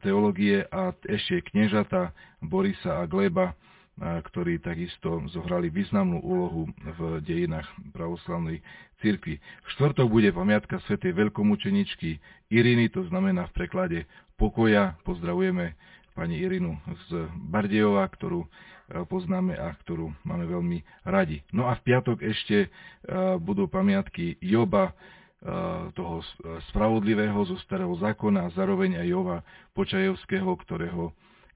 teológie a ešte kniežata Borisa a Gleba, ktorí takisto zohrali významnú úlohu v dejinách pravoslavnej cirkvi. V štvrtok bude pamiatka svätej veľkomučeničky Iriny, to znamená v preklade pokoja. Pozdravujeme pani Irinu z Bardejova, ktorú e, poznáme a ktorú máme veľmi radi. No a v piatok ešte e, budú pamiatky Joba, toho spravodlivého zo starého zákona a zároveň aj Jova Počajevského, ktorého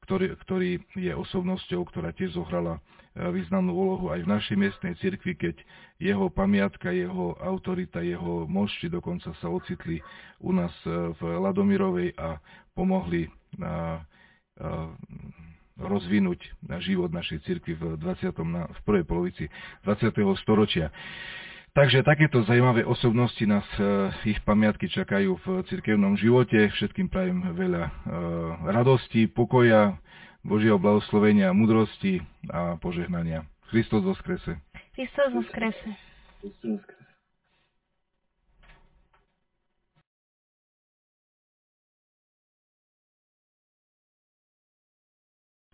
ktorý, ktorý je osobnosťou, ktorá tiež zohrala e, významnú úlohu aj v našej miestnej cirkvi, keď jeho pamiatka, jeho autorita, jeho mošti dokonca sa ocitli u nás e, v Ladomirovej a pomohli na, rozvinúť na život našej cirkvi v, 20. Na, v prvej polovici 20. storočia. Takže takéto zaujímavé osobnosti nás, e, ich pamiatky čakajú v cirkevnom živote. Všetkým prajem veľa e, radosti, pokoja, Božieho blahoslovenia, mudrosti a požehnania. Christos voskrese. Christos voskrese. Voskrese.